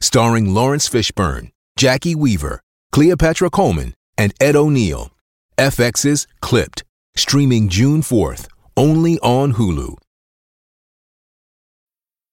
starring Laurence Fishburne, Jacki Weaver, Cleopatra Coleman, and Ed O'Neill. FX's Clipped, streaming June 4th, only on Hulu.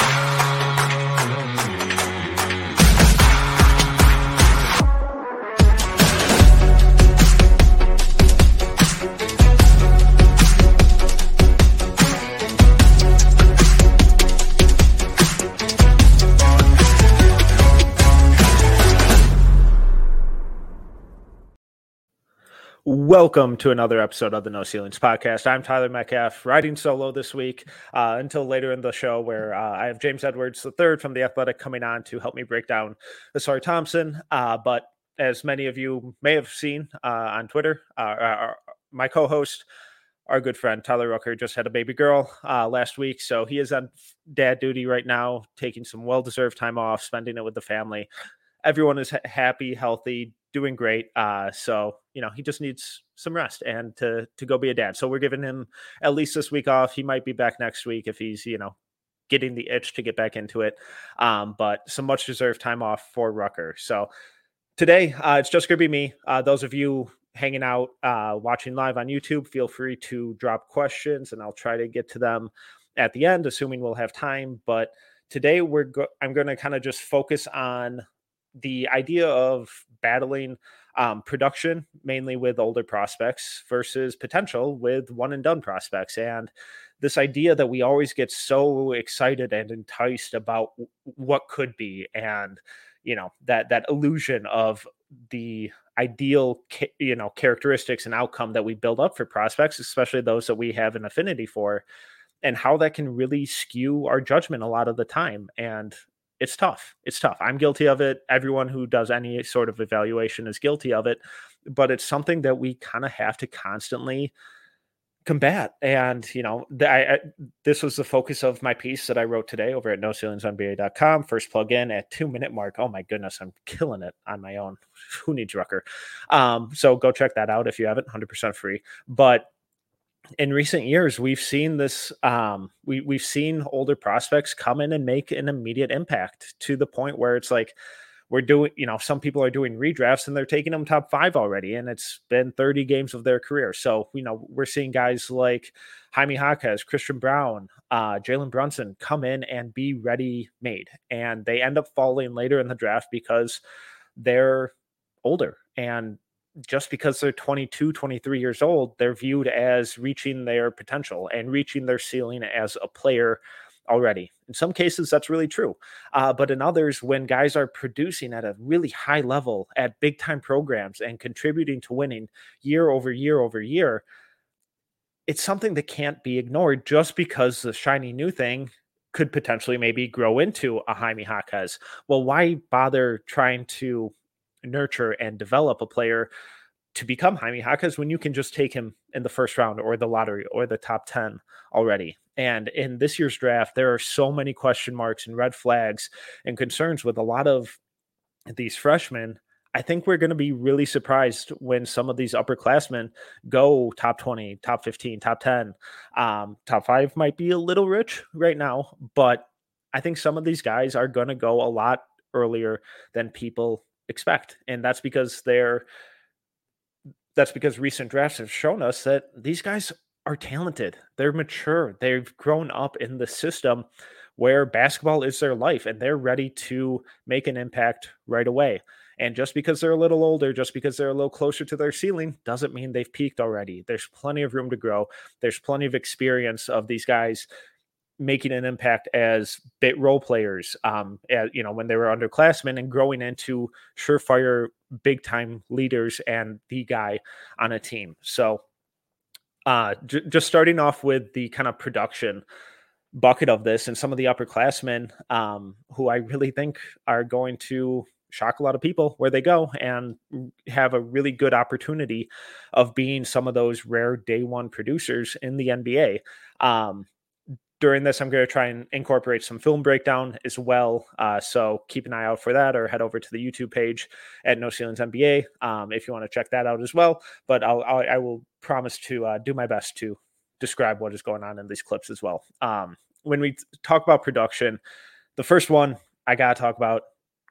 down. Welcome to another episode of the No Ceilings podcast. I'm Tyler Metcalf, riding solo this week uh, until later in the show, where uh, I have James Edwards III from The Athletic coming on to help me break down Ausar Thompson. Uh, but as many of you may have seen uh, on Twitter, uh, our, my co host, our good friend Tyler Rucker, just had a baby girl uh, last week. So he is on dad duty right now, taking some well deserved time off, spending it with the family. Everyone is happy, healthy, doing great. Uh, so you know he just needs some rest and to to go be a dad. So we're giving him at least this week off. He might be back next week if he's you know getting the itch to get back into it. Um, but some much deserved time off for Rucker. So today uh, it's just gonna be me. Uh, those of you hanging out uh, watching live on YouTube, feel free to drop questions and I'll try to get to them at the end, assuming we'll have time. But today we're go- I'm going to kind of just focus on the idea of battling um, production mainly with older prospects versus potential with one and done prospects and this idea that we always get so excited and enticed about what could be and you know that that illusion of the ideal you know characteristics and outcome that we build up for prospects especially those that we have an affinity for and how that can really skew our judgment a lot of the time and it's tough. It's tough. I'm guilty of it. Everyone who does any sort of evaluation is guilty of it, but it's something that we kind of have to constantly combat. And, you know, I, I, this was the focus of my piece that I wrote today over at noceilingsnba.com. First plug in at two minute mark. Oh my goodness, I'm killing it on my own. Who needs Rucker? Um, so go check that out if you haven't, 100% free. But in recent years, we've seen this. Um, we we've seen older prospects come in and make an immediate impact to the point where it's like we're doing. You know, some people are doing redrafts and they're taking them top five already, and it's been 30 games of their career. So you know, we're seeing guys like Jaime Jaquez, Christian Braun, uh, Jalen Brunson come in and be ready made, and they end up falling later in the draft because they're older and just because they're 22, 23 years old, they're viewed as reaching their potential and reaching their ceiling as a player already. In some cases, that's really true. Uh, but in others, when guys are producing at a really high level at big time programs and contributing to winning year over year over year, it's something that can't be ignored just because the shiny new thing could potentially maybe grow into a Jaime Jaquez. Well, why bother trying to nurture and develop a player to become Jaime Jaquez when you can just take him in the first round or the lottery or the top 10 already. And in this year's draft, there are so many question marks and red flags and concerns with a lot of these freshmen I think we're going to be really surprised when some of these upperclassmen go top 20, top 15, top 10. Um, top five might be a little rich right now, but I think some of these guys are going to go a lot earlier than people expect. And that's because they're that's because recent drafts have shown us that these guys are talented. They're mature. They've grown up in the system where basketball is their life and they're ready to make an impact right away. And just because they're a little older, just because they're a little closer to their ceiling, doesn't mean they've peaked already. There's plenty of room to grow. There's plenty of experience of these guys making an impact as bit role players, um, you know, when they were underclassmen and growing into surefire big time leaders and the guy on a team. So, uh, j- just starting off with the kind of production bucket of this and some of the upperclassmen um, who I really think are going to shock a lot of people where they go and have a really good opportunity of being some of those rare day one producers in the NBA. Um, during this, I'm going to try and incorporate some film breakdown as well. Uh, so keep an eye out for that, or head over to the YouTube page at No Ceilings NBA um, if you want to check that out as well. But I'll, I'll I will promise to uh, do my best to describe what is going on in these clips as well. Um, when we talk about production, the first one I got to talk about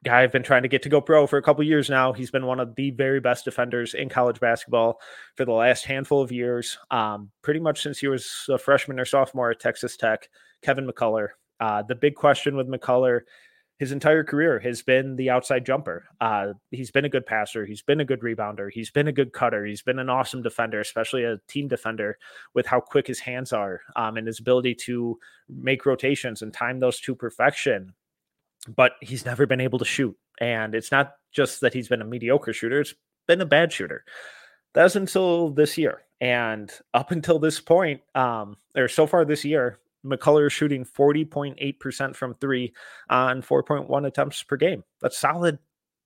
guy I've been trying to get to go pro for a couple years now. He's been one of the very best defenders in college basketball for the last handful of years, um, pretty much since he was a freshman or sophomore at Texas Tech. Kevin McCullar. Uh, the big question with McCullar his entire career has been the outside jumper. Uh, he's been a good passer. He's been a good rebounder. He's been a good cutter. He's been an awesome defender, especially a team defender with how quick his hands are um, and his ability to make rotations and time those to perfection but he's never been able to shoot. And it's not just that he's been a mediocre shooter, it's been a bad shooter. That was until this year. And up until this point, um, or so far this year, McCullar is shooting 40.8% from three on 4.1 attempts per game. That's solid,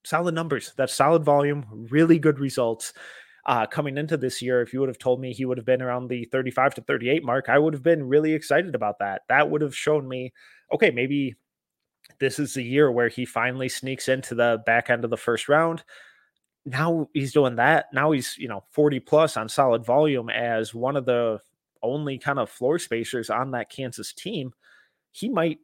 solid numbers. That's solid volume, really good results. Uh, coming into this year, if you would have told me he would have been around the 35 to 38 mark, I would have been really excited about that. That would have shown me, okay, maybe this is the year where he finally sneaks into the back end of the first round. Now he's doing that. Now he's, you know, 40 plus on solid volume as one of the only kind of floor spacers on that Kansas team. He might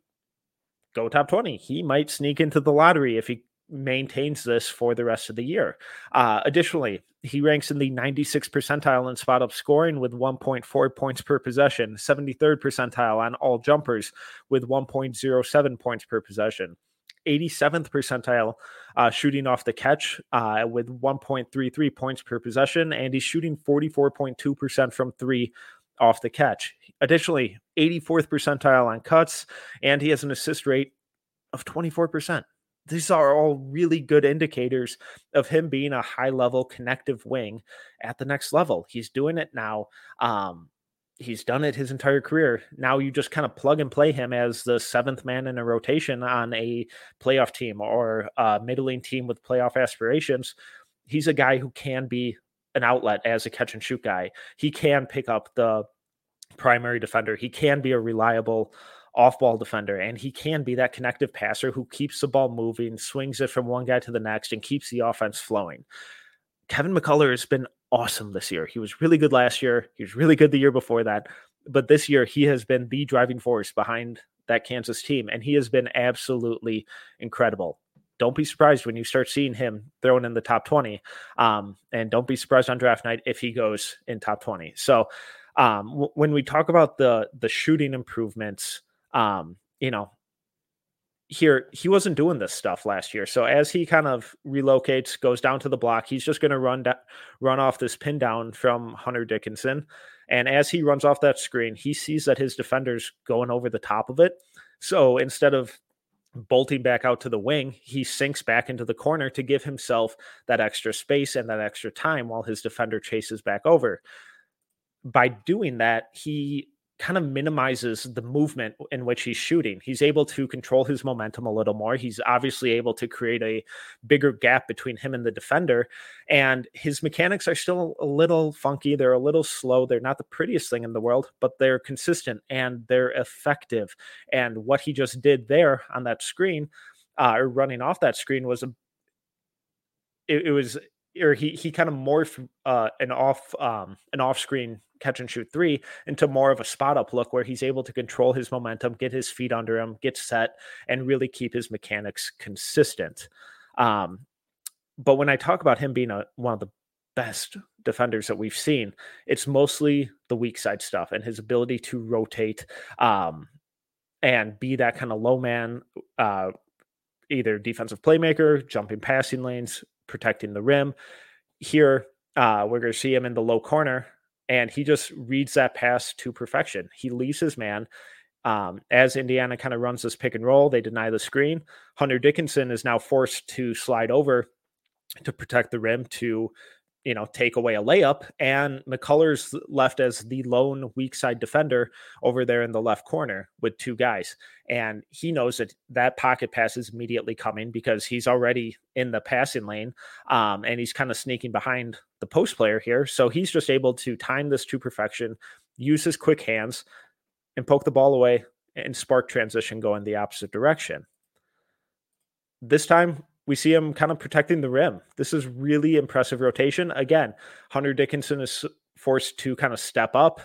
go top 20. He might sneak into the lottery if he maintains this for the rest of the year. Uh, additionally, he ranks in the 96th percentile in spot up scoring with 1.4 points per possession, 73rd percentile on all jumpers with 1.07 points per possession. 87th percentile uh, shooting off the catch uh, with 1.33 points per possession, and he's shooting 44.2% from three off the catch. Additionally, 84th percentile on cuts, and he has an assist rate of 24% these are all really good indicators of him being a high level connective wing at the next level. He's doing it now. Um, he's done it his entire career. Now you just kind of plug and play him as the seventh man in a rotation on a playoff team or a middling team with playoff aspirations. He's a guy who can be an outlet as a catch and shoot guy. He can pick up the primary defender. He can be a reliable off ball defender, and he can be that connective passer who keeps the ball moving, swings it from one guy to the next, and keeps the offense flowing. Kevin McCullar has been awesome this year. He was really good last year. He was really good the year before that. But this year, he has been the driving force behind that Kansas team, and he has been absolutely incredible. Don't be surprised when you start seeing him thrown in the top 20. Um, and don't be surprised on draft night if he goes in top 20. So, um, w- when we talk about the the shooting improvements, um, you know, here he wasn't doing this stuff last year. So as he kind of relocates, goes down to the block, he's just going to run da- run off this pin down from Hunter Dickinson. And as he runs off that screen, he sees that his defender's going over the top of it. So instead of bolting back out to the wing, he sinks back into the corner to give himself that extra space and that extra time while his defender chases back over. By doing that, he kind of minimizes the movement in which he's shooting. He's able to control his momentum a little more. He's obviously able to create a bigger gap between him and the defender. And his mechanics are still a little funky. They're a little slow. They're not the prettiest thing in the world, but they're consistent and they're effective. And what he just did there on that screen, uh, or running off that screen, was a it, it was or he he kind of morphed uh, an off um, an off screen catch and shoot three into more of a spot up look where he's able to control his momentum, get his feet under him, get set, and really keep his mechanics consistent. Um, but when I talk about him being a, one of the best defenders that we've seen, it's mostly the weak side stuff and his ability to rotate um, and be that kind of low man, uh, either defensive playmaker, jumping passing lanes, protecting the rim. Here, uh, we're going to see him in the low corner, and he just reads that pass to perfection. He leaves his man. Um, as Indiana kind of runs this pick and roll, they deny the screen. Hunter Dickinson is now forced to slide over to protect the rim to you know, take away a layup. And McCullar's left as the lone weak side defender over there in the left corner with two guys. And he knows that that pocket pass is immediately coming because he's already in the passing lane um, and he's kind of sneaking behind the post player here. So he's just able to time this to perfection, use his quick hands, and poke the ball away and spark transition going the opposite direction. This time, we see him kind of protecting the rim. This is really impressive rotation. Again, Hunter Dickinson is forced to kind of step up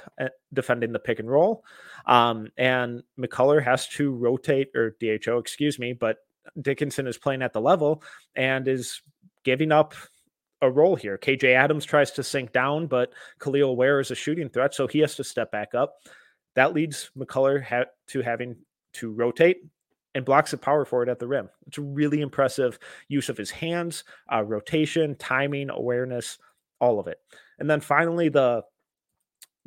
defending the pick and roll. Um, and McCullar has to rotate, or DHO, excuse me, but Dickinson is playing at the level and is giving up a role here. KJ Adams tries to sink down, but Kel'el Ware is a shooting threat, so he has to step back up. That leads McCullar ha- to having to rotate and blocks a power forward at the rim. It's a really impressive use of his hands, uh, rotation, timing, awareness, all of it. And then finally, the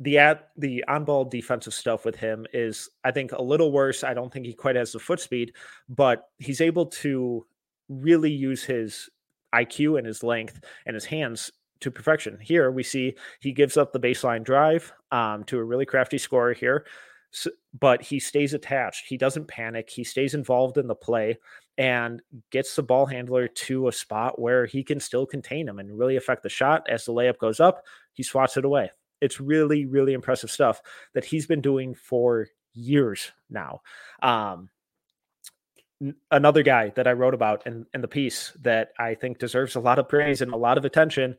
the at the on ball defensive stuff with him is, I think, a little worse. I don't think he quite has the foot speed, but he's able to really use his IQ and his length and his hands to perfection. Here we see he gives up the baseline drive um, to a really crafty scorer here. So, but he stays attached. He doesn't panic. He stays involved in the play and gets the ball handler to a spot where he can still contain him and really affect the shot. As the layup goes up, he swats it away. It's really, really impressive stuff that he's been doing for years now. Um, another guy that I wrote about in, in the piece that I think deserves a lot of praise and a lot of attention.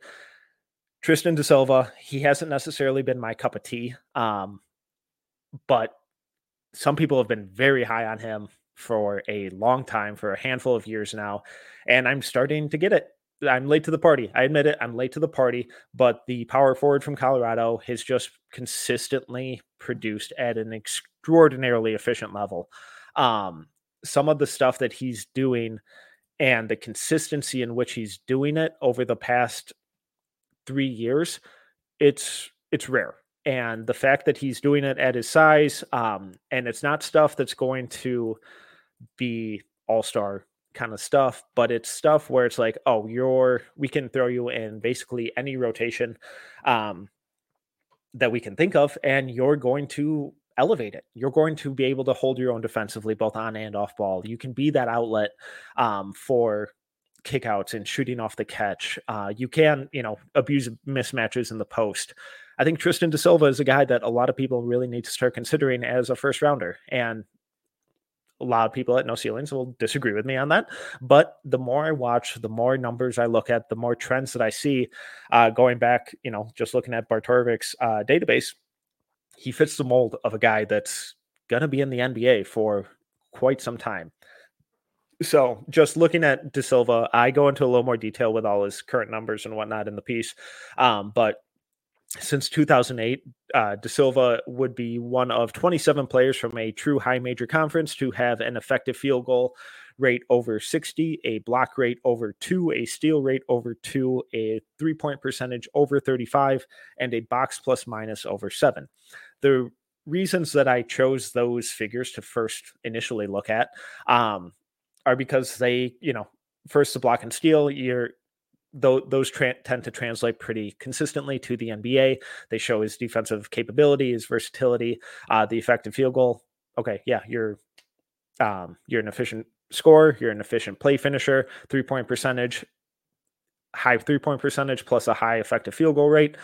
Tristan da Silva, he hasn't necessarily been my cup of tea. Um, but some people have been very high on him for a long time, for a handful of years now. And I'm starting to get it. I'm late to the party. I admit it. I'm late to the party, but the power forward from Colorado has just consistently produced at an extraordinarily efficient level. Um, some of the stuff that he's doing and the consistency in which he's doing it over the past three years, it's it's rare and the fact that he's doing it at his size um, and it's not stuff that's going to be all-star kind of stuff but it's stuff where it's like oh you're we can throw you in basically any rotation um, that we can think of and you're going to elevate it. You're going to be able to hold your own defensively both on and off ball. You can be that outlet um, for kickouts and shooting off the catch. Uh, you can you know abuse mismatches in the post I think Tristan da Silva is a guy that a lot of people really need to start considering as a first rounder. And a lot of people at No Ceilings will disagree with me on that. But the more I watch, the more numbers I look at, the more trends that I see uh, going back, you know, just looking at Barttorvik's uh, database, he fits the mold of a guy that's going to be in the NBA for quite some time. So, just looking at Da Silva, I go into a little more detail with all his current numbers and whatnot in the piece. Um, but since 2008, uh, Da Silva would be one of 27 players from a true high major conference to have an effective field goal rate over 60, a block rate over two, a steal rate over two, a three point percentage over 35, and a box plus minus over seven. The reasons that I chose those figures to first initially look at um, are because they, you know, first the block and steal, you're though those tra- tend to translate pretty consistently to the NBA. They show his defensive capability, his versatility, uh, the effective field goal. Okay, yeah, you're um, you're an efficient scorer, you're an efficient play finisher, three point percentage, high three point percentage plus a high effective field goal rate.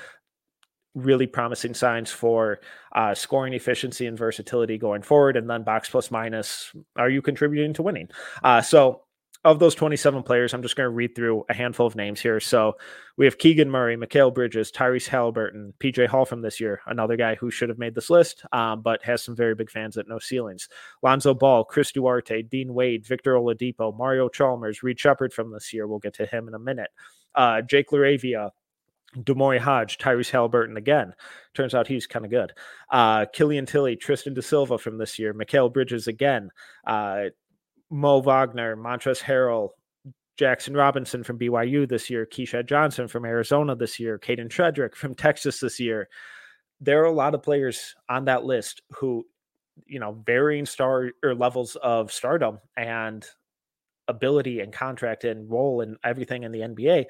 Really promising signs for uh, scoring efficiency and versatility going forward. And then box plus minus, are you contributing to winning? Uh, so of those 27 players, I'm just going to read through a handful of names here. So we have Keegan Murray, Mikal Bridges, Tyrese Halliburton, PJ Hall from this year, another guy who should have made this list, um, but has some very big fans at no ceilings. Lonzo Ball, Chris Duarte, Dean Wade, Victor Oladipo, Mario Chalmers, Reed Sheppard from this year. We'll get to him in a minute. Uh, Jake LaRavia, D'Moi Hodge, Tyrese Halliburton again. Turns out he's kind of good. Uh, Killian Tillie, Tristan da Silva from this year, Mikal Bridges again. Uh, Mo Wagner, Montrezl Harrell, Jaxson Robinson from BYU this year, Keshad Johnson from Arizona this year, Kadin Shedrick from Texas this year. There are a lot of players on that list who, you know, varying star or levels of stardom and ability and contract and role and everything in the NBA.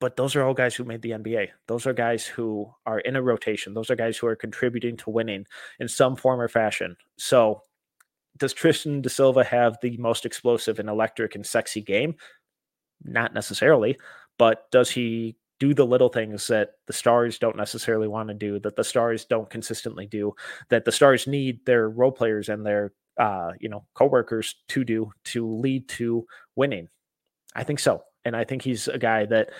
But those are all guys who made the NBA. Those are guys who are in a rotation. Those are guys who are contributing to winning in some form or fashion. So does Tristan da Silva have the most explosive and electric and sexy game? Not necessarily, but does he do the little things that the stars don't necessarily want to do, that the stars don't consistently do, that the stars need their role players and their uh, you know coworkers to do to lead to winning? I think so, and I think he's a guy that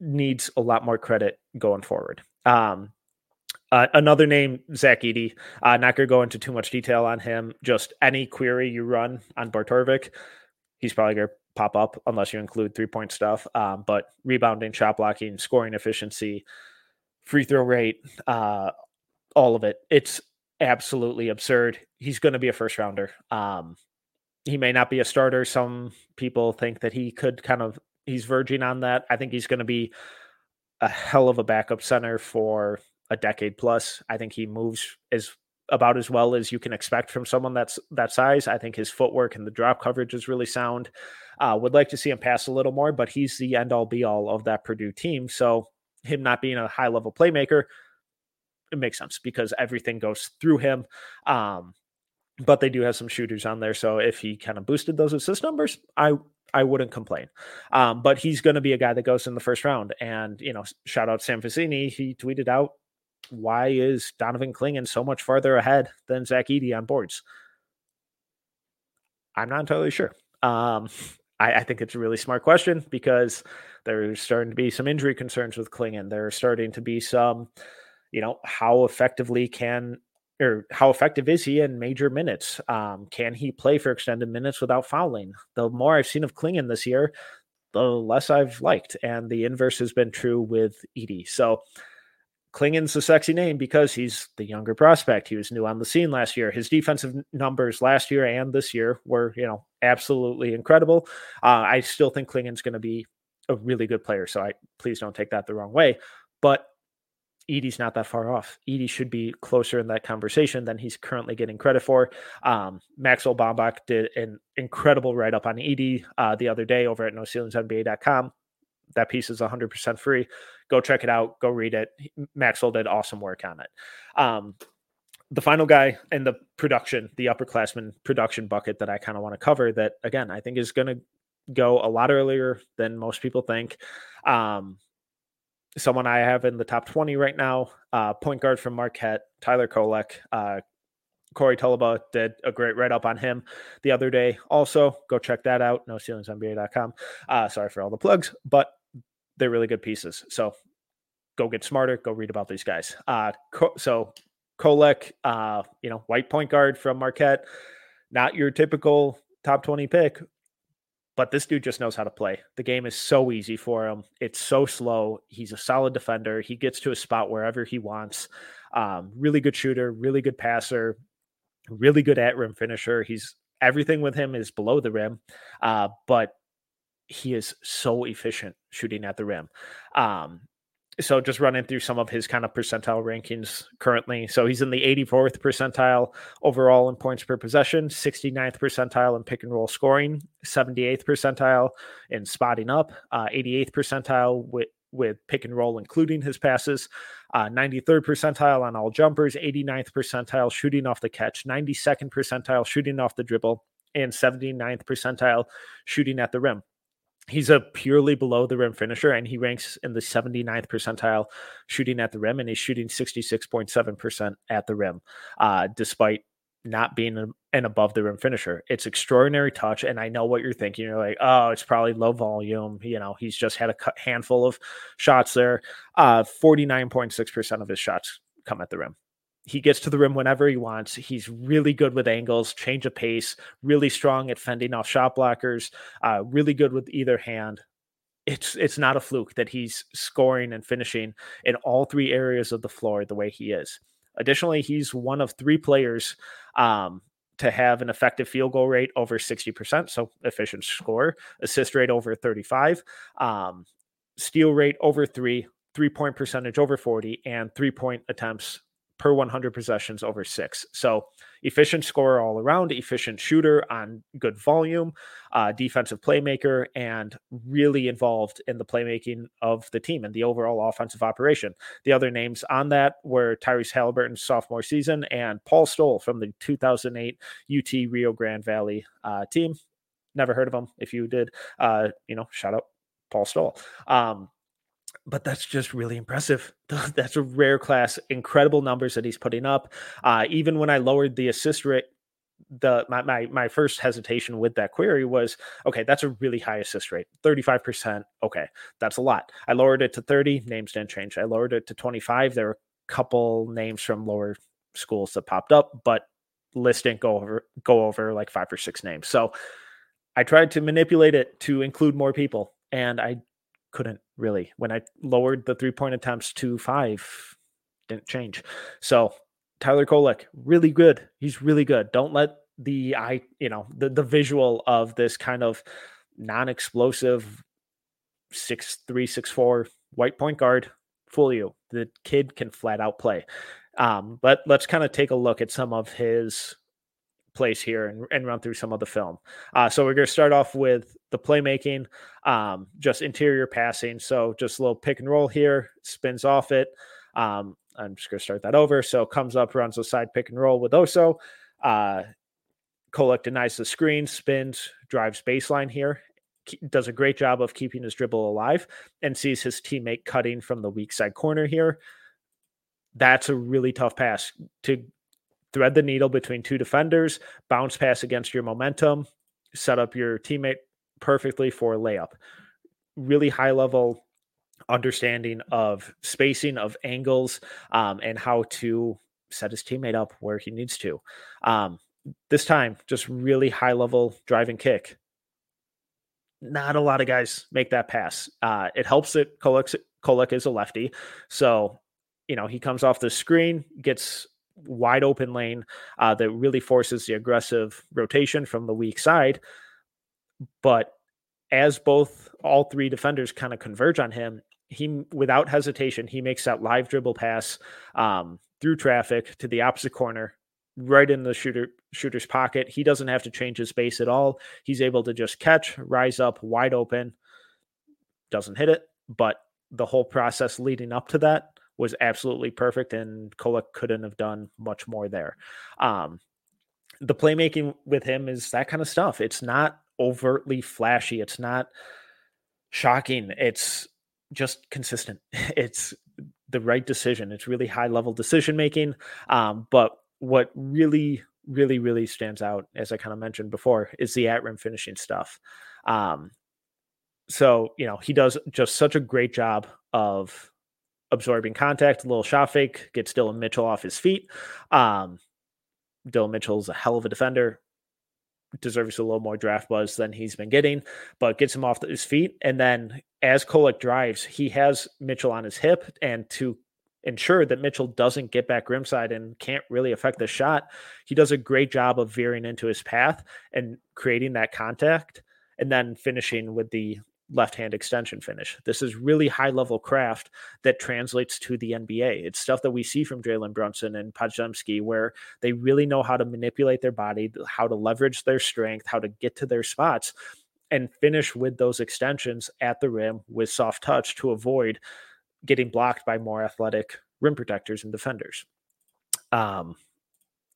needs a lot more credit going forward. Um, uh, another name, Zach Edey. Uh, not going to go into too much detail on him. Just any query you run on Barttorvik, he's probably going to pop up unless you include three point stuff. Um, but rebounding, shot blocking, scoring efficiency, free throw rate, uh, all of it. It's absolutely absurd. He's going to be a first rounder. Um, he may not be a starter. Some people think that he could kind of, he's verging on that. I think he's going to be a hell of a backup center for a decade plus. I think he moves as about as well as you can expect from someone that's that size. I think his footwork and the drop coverage is really sound. Uh, would like to see him pass a little more, but he's the end all be all of that Purdue team. So him not being a high level playmaker, it makes sense because everything goes through him. Um, but they do have some shooters on there. So if he kind of boosted those assist numbers, I I wouldn't complain. Um, but he's going to be a guy that goes in the first round. And, you know, shout out Sam Vecenie. He tweeted out why is Donovan Clingan so much farther ahead than Zach Edey on boards? I'm not entirely sure. Um, I, I, think it's a really smart question because there's starting to be some injury concerns with Clingan. There's starting to be some, you know, how effectively can or how effective is he in major minutes? Um, can he play for extended minutes without fouling? The more I've seen of Clingan this year, the less I've liked, and the inverse has been true with Edey. So Clingan's a sexy name because he's the younger prospect. He was new on the scene last year. His defensive numbers last year and this year were, you know, absolutely incredible. Uh, I still think Clingan's going to be a really good player. So I please don't take that the wrong way. But Edey's not that far off. Edey should be closer in that conversation than he's currently getting credit for. Um, Maxwell Bombach did an incredible write up on Edey uh, the other day over at NoCeilingsNBA.com that piece is 100% free. Go check it out. Go read it. Maxwell did awesome work on it. Um, the final guy in the production, the upperclassman production bucket that I kind of want to cover that again, I think is going to go a lot earlier than most people think. Um, someone I have in the top 20 right now, uh, point guard from Marquette, Tyler Kolek. Uh, Corey Tulaba did a great write up on him the other day. Also, go check that out. No ceilingsnba.com. Uh, sorry for all the plugs, but they're really good pieces. So go get smarter. Go read about these guys. Uh, so Kolek, uh, you know, white point guard from Marquette, not your typical top 20 pick, but this dude just knows how to play. The game is so easy for him. It's so slow. He's a solid defender. He gets to a spot wherever he wants. Um, really good shooter, really good passer, really good at rim finisher. He's everything with him is below the rim, uh, but he is so efficient shooting at the rim. Um, so just running through some of his kind of percentile rankings currently. So he's in the 84th percentile overall in points per possession, 69th percentile in pick and roll scoring, 78th percentile in spotting up, uh, 88th percentile with with pick and roll, including his passes, uh, 93rd percentile on all jumpers, 89th percentile shooting off the catch, 92nd percentile shooting off the dribble, and 79th percentile shooting at the rim. He's a purely below the rim finisher, and he ranks in the 79th percentile shooting at the rim, and he's shooting 66.7% at the rim, uh, despite not being an above the rim finisher. It's extraordinary touch. And I know what you're thinking. You're like, oh, it's probably low volume. You know, he's just had a handful of shots there. Uh, 49.6% of his shots come at the rim. He gets to the rim whenever he wants. He's really good with angles, change of pace, really strong at fending off shot blockers, uh, really good with either hand. It's it's not a fluke that he's scoring and finishing in all three areas of the floor the way he is. Additionally, he's one of three players um, to have an effective field goal rate over 60%, so efficient score, assist rate over 35, um, steal rate over three, three point percentage over 40, and three point attempts per 100 possessions over six. So efficient scorer all around, efficient shooter on good volume, uh, defensive playmaker, and really involved in the playmaking of the team and the overall offensive operation. The other names on that were Tyrese Halliburton's sophomore season and Paul Stoll from the 2008 UT Rio Grande Valley uh, team. Never heard of him. If you did, uh, you know, shout out Paul Stoll. Um, but that's just really impressive. That's a rare class, incredible numbers that he's putting up. Uh, even when I lowered the assist rate, the my, my my first hesitation with that query was okay, that's a really high assist rate, 35%. Okay, that's a lot. I lowered it to 30, names didn't change. I lowered it to 25. There were a couple names from lower schools that popped up, but list didn't go over go over like five or six names. So I tried to manipulate it to include more people, and I couldn't really. When I lowered the three point attempts to five, didn't change. So Tyler Kolek, really good. He's really good. Don't let the I, you know, the the visual of this kind of non-explosive six three six four white point guard fool you. The kid can flat out play. Um, but let's kind of take a look at some of his place here and, and run through some of the film. Uh, so we're going to start off with the playmaking, um, just interior passing. So just a little pick and roll here, spins off it. Um, I'm just going to start that over. So comes up, runs a side pick and roll with Oso. Uh, Kolek denies the screen, spins, drives baseline here. Does a great job of keeping his dribble alive and sees his teammate cutting from the weak side corner here. That's a really tough pass to thread the needle between two defenders, bounce pass against your momentum, set up your teammate perfectly for a layup. Really high level understanding of spacing, of angles, um, and how to set his teammate up where he needs to. Um, this time, just really high level driving kick. Not a lot of guys make that pass. Uh, it helps that Kolek, Kolek is a lefty. So, you know, he comes off the screen, gets wide open lane uh, that really forces the aggressive rotation from the weak side. But as both all three defenders kind of converge on him, he without hesitation he makes that live dribble pass um, through traffic to the opposite corner, right in the shooter shooter's pocket. He doesn't have to change his base at all. He's able to just catch, rise up, wide open. Doesn't hit it, but the whole process leading up to that was absolutely perfect, and Kolek couldn't have done much more there. Um, the playmaking with him is that kind of stuff. It's not overtly flashy. It's not shocking. It's just consistent. It's the right decision. It's really high level decision making. Um, but what really, really, really stands out, as I kind of mentioned before, is the at rim finishing stuff. Um, so you know he does just such a great job of absorbing contact, a little shot fake, gets Dylan Mitchell off his feet. Um, Dylan Mitchell's a hell of a defender, deserves a little more draft buzz than he's been getting, but gets him off his feet. And then as Kolek drives, he has Mitchell on his hip, and to ensure that Mitchell doesn't get back rimside and can't really affect the shot, he does a great job of veering into his path and creating that contact and then finishing with the left hand extension finish. This is really high level craft that translates to the NBA. It's stuff that we see from Jalen Brunson and Podziemski, where they really know how to manipulate their body, how to leverage their strength, how to get to their spots, and finish with those extensions at the rim with soft touch to avoid getting blocked by more athletic rim protectors and defenders. Um,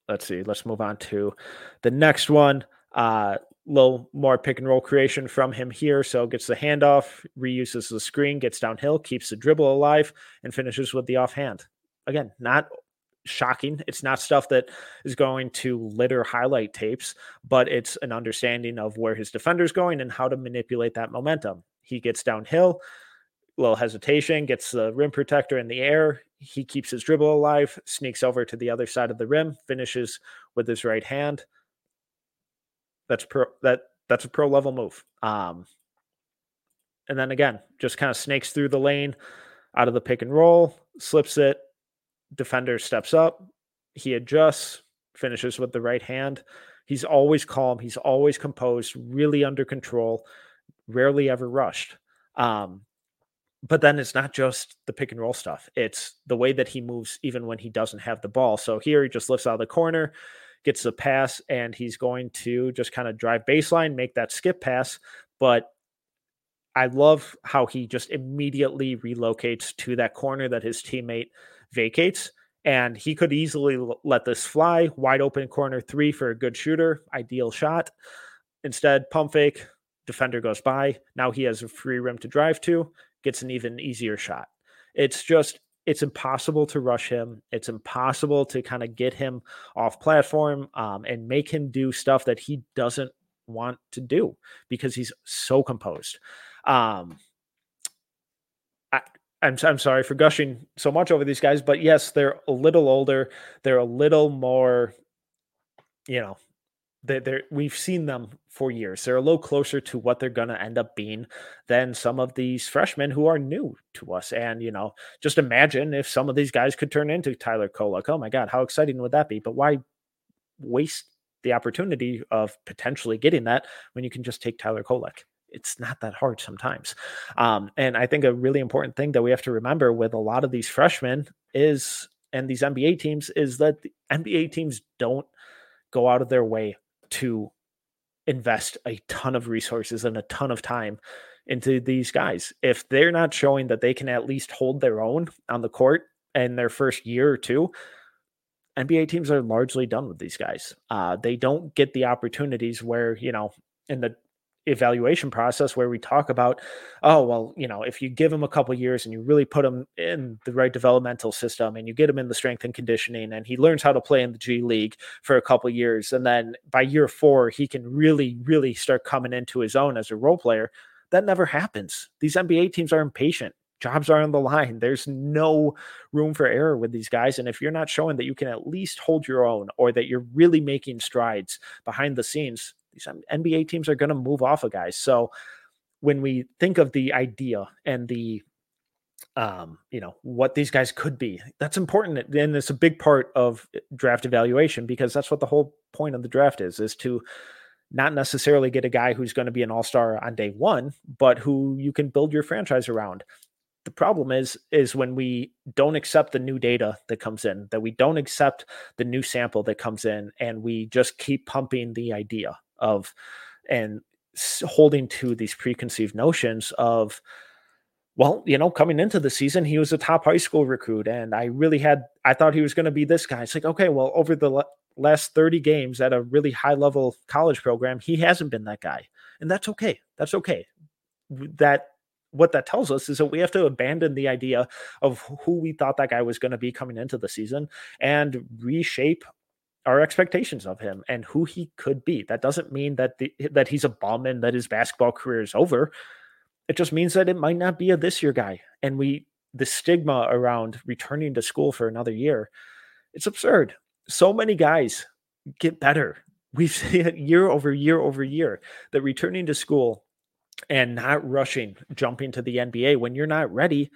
let's see. Let's move on to the next one. Uh, little more pick and roll creation from him here. So gets the handoff, reuses the screen, gets downhill, keeps the dribble alive, and finishes with the offhand. Again, not shocking. It's not stuff that is going to litter highlight tapes, but it's an understanding of where his defender's going and how to manipulate that momentum. He gets downhill, little hesitation, gets the rim protector in the air. He keeps his dribble alive, sneaks over to the other side of the rim, finishes with his right hand. That's pro that that's a pro level move. Um, and then again, just kind of snakes through the lane out of the pick and roll, slips it. Defender steps up, he adjusts, finishes with the right hand. He's always calm. He's always composed, really under control, rarely ever rushed. Um, but then it's not just the pick and roll stuff, it's the way that he moves, even when he doesn't have the ball. So here he just lifts out of the corner, gets the pass, and he's going to just kind of drive baseline, make that skip pass. But I love how he just immediately relocates to that corner that his teammate vacates. And he could easily let this fly wide open corner three for a good shooter, ideal shot. Instead, pump fake, defender goes by. Now he has a free rim to drive to, gets an even easier shot. It's just, it's impossible to rush him. It's impossible to kind of get him off platform um, and make him do stuff that he doesn't want to do because he's so composed. Um, I, I'm, I'm sorry for gushing so much over these guys, but yes, they're a little older. They're a little more, you know, they're, they're, we've seen them for years. They're a little closer to what they're going to end up being than some of these freshmen who are new to us. And, you know, just imagine if some of these guys could turn into Tyler Kolek. Oh my God, how exciting would that be? But why waste the opportunity of potentially getting that when you can just take Tyler Kolek? it's not that hard sometimes. Um, and I think a really important thing that we have to remember with a lot of these freshmen is, and these NBA teams, is that the NBA teams don't go out of their way to invest a ton of resources and a ton of time into these guys. If they're not showing that they can at least hold their own on the court in their first year or two, NBA teams are largely done with these guys. Uh, they don't get the opportunities where, you know, in the evaluation process where we talk about oh well you know if you give him a couple years and you really put him in the right developmental system and you get him in the strength and conditioning and he learns how to play in the G League for a couple years and then by year 4 he can really really start coming into his own as a role player that never happens. These NBA teams are impatient. Jobs are on the line. There's no room for error with these guys and if you're not showing that you can at least hold your own or that you're really making strides behind the scenes these NBA teams are going to move off of guys. So when we think of the idea and the um, you know, what these guys could be. That's important. And it's a big part of draft evaluation because that's what the whole point of the draft is, is to not necessarily get a guy who's going to be an all-star on day one, but who you can build your franchise around. The problem is, is when we don't accept the new data that comes in, that we don't accept the new sample that comes in, and we just keep pumping the idea of and holding to these preconceived notions of well, you know, coming into the season, he was a top high school recruit, and I really had, I thought he was going to be this guy. It's like, okay, well, over the last 30 games at a really high level college program, he hasn't been that guy. And that's okay. That's okay. That, what that tells us is that we have to abandon the idea of who we thought that guy was going to be coming into the season and reshape our expectations of him and who he could be. That doesn't mean that the, that he's a bum and that his basketball career is over. It just means that it might not be a this year guy. And we the stigma around returning to school for another year, it's absurd. So many guys get better. We've seen it year over year over year that returning to school and not rushing, jumping to the NBA when you're not ready,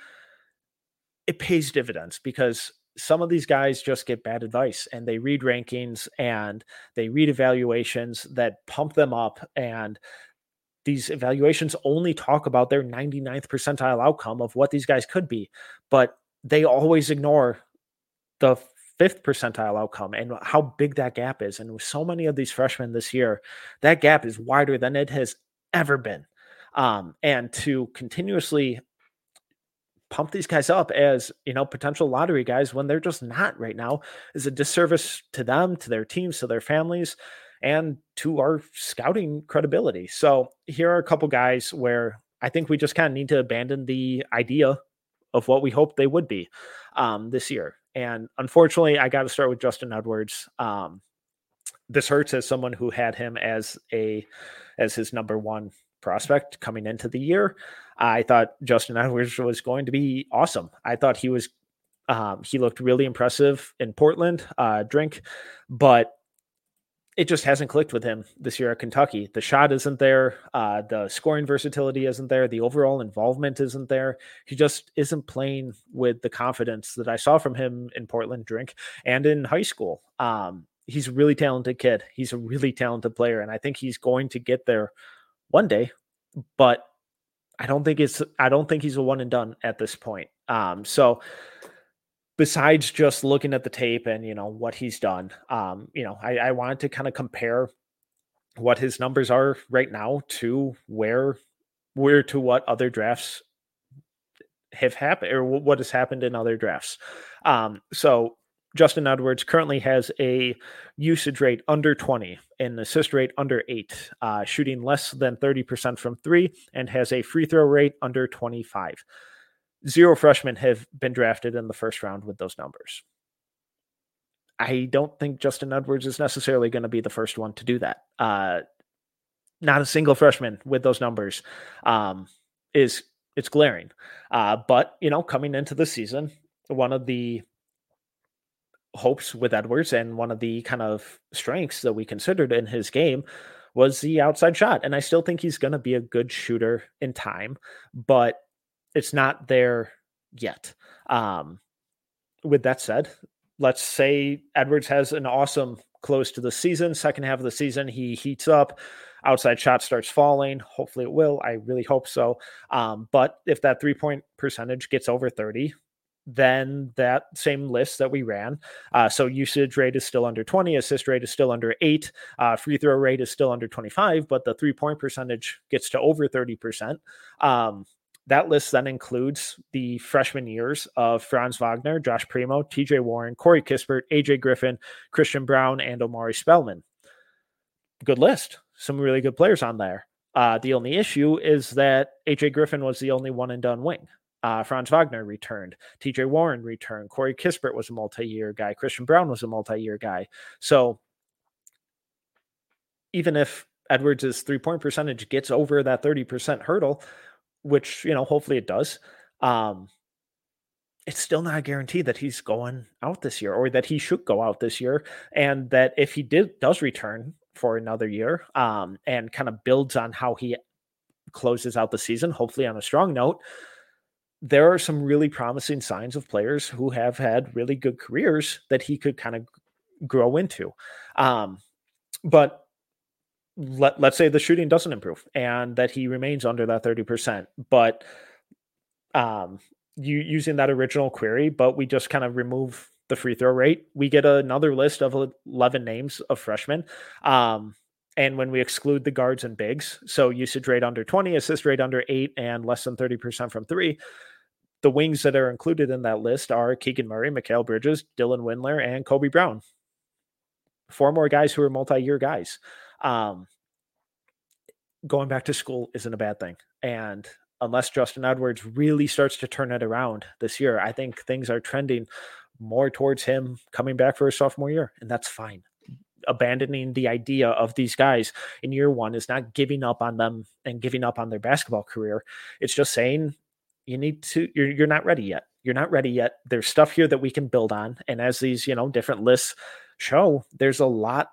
it pays dividends because some of these guys just get bad advice and they read rankings and they read evaluations that pump them up and these evaluations only talk about their 99th percentile outcome of what these guys could be but they always ignore the fifth percentile outcome and how big that gap is and with so many of these freshmen this year that gap is wider than it has ever been. Um, and to continuously pump these guys up as you know potential lottery guys when they're just not right now is a disservice to them to their teams to their families and to our scouting credibility so here are a couple guys where i think we just kind of need to abandon the idea of what we hoped they would be um, this year And unfortunately, I got to start with Justin Edwards. Um, this hurts as someone who had him as a as his number one prospect coming into the year. I thought Justin Edwards was going to be awesome. I thought he was um, he looked really impressive in Portland, uh, drink, but it just hasn't clicked with him this year at Kentucky. The shot isn't there. Uh, the scoring versatility isn't there. The overall involvement isn't there. He just isn't playing with the confidence that I saw from him in Portland Drink and in high school. Um, he's a really talented kid. He's a really talented player, and I think he's going to get there one day. But I don't think it's. I don't think he's a one and done at this point. Um, so besides just looking at the tape and you know what he's done um you know i, I wanted to kind of compare what his numbers are right now to where where to what other drafts have happened or what has happened in other drafts um so Justin Edwards currently has a usage rate under 20 and assist rate under 8, uh, shooting less than 30% from 3, and has a free throw rate under 25 zero freshmen have been drafted in the first round with those numbers. I don't think Justin Edwards is necessarily going to be the first one to do that. Uh, not a single freshman with those numbers um, is it's glaring. Uh, but you know, coming into the season, one of the hopes with Edwards and one of the kind of strengths that we considered in his game was the outside shot. And I still think he's going to be a good shooter in time, but it's not there yet. Um, with that said, let's say Edwards has an awesome close to the season. Second half of the season, he heats up. Outside shot starts falling. Hopefully, it will. I really hope so. Um, but if that three point percentage gets over 30, then that same list that we ran. Uh, so usage rate is still under 20, assist rate is still under eight, uh, free throw rate is still under 25, but the three point percentage gets to over 30%. Um, that list then includes the freshman years of Franz Wagner, Josh Primo, TJ Warren, Corey Kispert, AJ Griffin, Christian Braun, and Omari Spellman. Good list. Some really good players on there. Uh, the only issue is that AJ Griffin was the only one and done wing. Uh, Franz Wagner returned. TJ Warren returned. Corey Kispert was a multi year guy. Christian Braun was a multi year guy. So even if Edwards' three point percentage gets over that 30% hurdle, which you know hopefully it does um it's still not a guarantee that he's going out this year or that he should go out this year and that if he did does return for another year um and kind of builds on how he closes out the season hopefully on a strong note there are some really promising signs of players who have had really good careers that he could kind of grow into um but let, let's say the shooting doesn't improve and that he remains under that 30%, but um, you using that original query, but we just kind of remove the free throw rate, we get another list of 11 names of freshmen. Um, and when we exclude the guards and bigs, so usage rate under 20, assist rate under eight, and less than 30% from three, the wings that are included in that list are Keegan Murray, Mikal Bridges, Dylan Windler, and Kobe Brown. Four more guys who are multi year guys um, going back to school isn't a bad thing. And unless Justin Edwards really starts to turn it around this year, I think things are trending more towards him coming back for his sophomore year, and that's fine. Abandoning the idea of these guys in year one is not giving up on them and giving up on their basketball career. It's just saying you need to, you're, you're not ready yet. You're not ready yet. There's stuff here that we can build on. And as these, you know, different lists show, there's a lot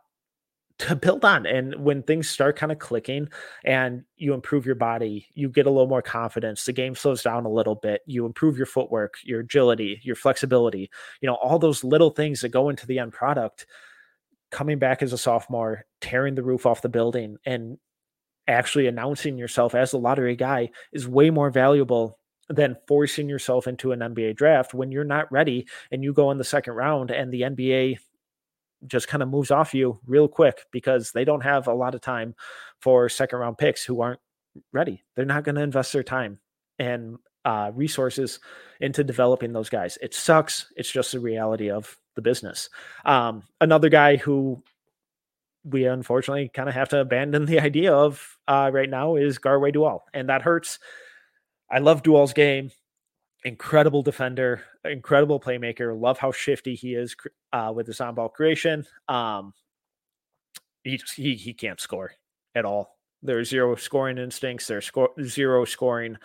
to build on. And when things start kind of clicking and you improve your body, you get a little more confidence. The game slows down a little bit. You improve your footwork, your agility, your flexibility, you know, all those little things that go into the end product. Coming back as a sophomore, tearing the roof off the building, and actually announcing yourself as a lottery guy is way more valuable than forcing yourself into an NBA draft when you're not ready and you go in the second round and the NBA just kind of moves off you real quick because they don't have a lot of time for second round picks who aren't ready. They're not going to invest their time and uh, resources into developing those guys. It sucks. It's just the reality of the business. Um, another guy who we unfortunately kind of have to abandon the idea of uh, right now is Garwey Dual, and that hurts. I love Dual's game. incredible defender, incredible playmaker. Love how shifty he is uh, with his on ball creation. Um, he, he he can't score at all. There's zero scoring instincts. There's sco- zero scoring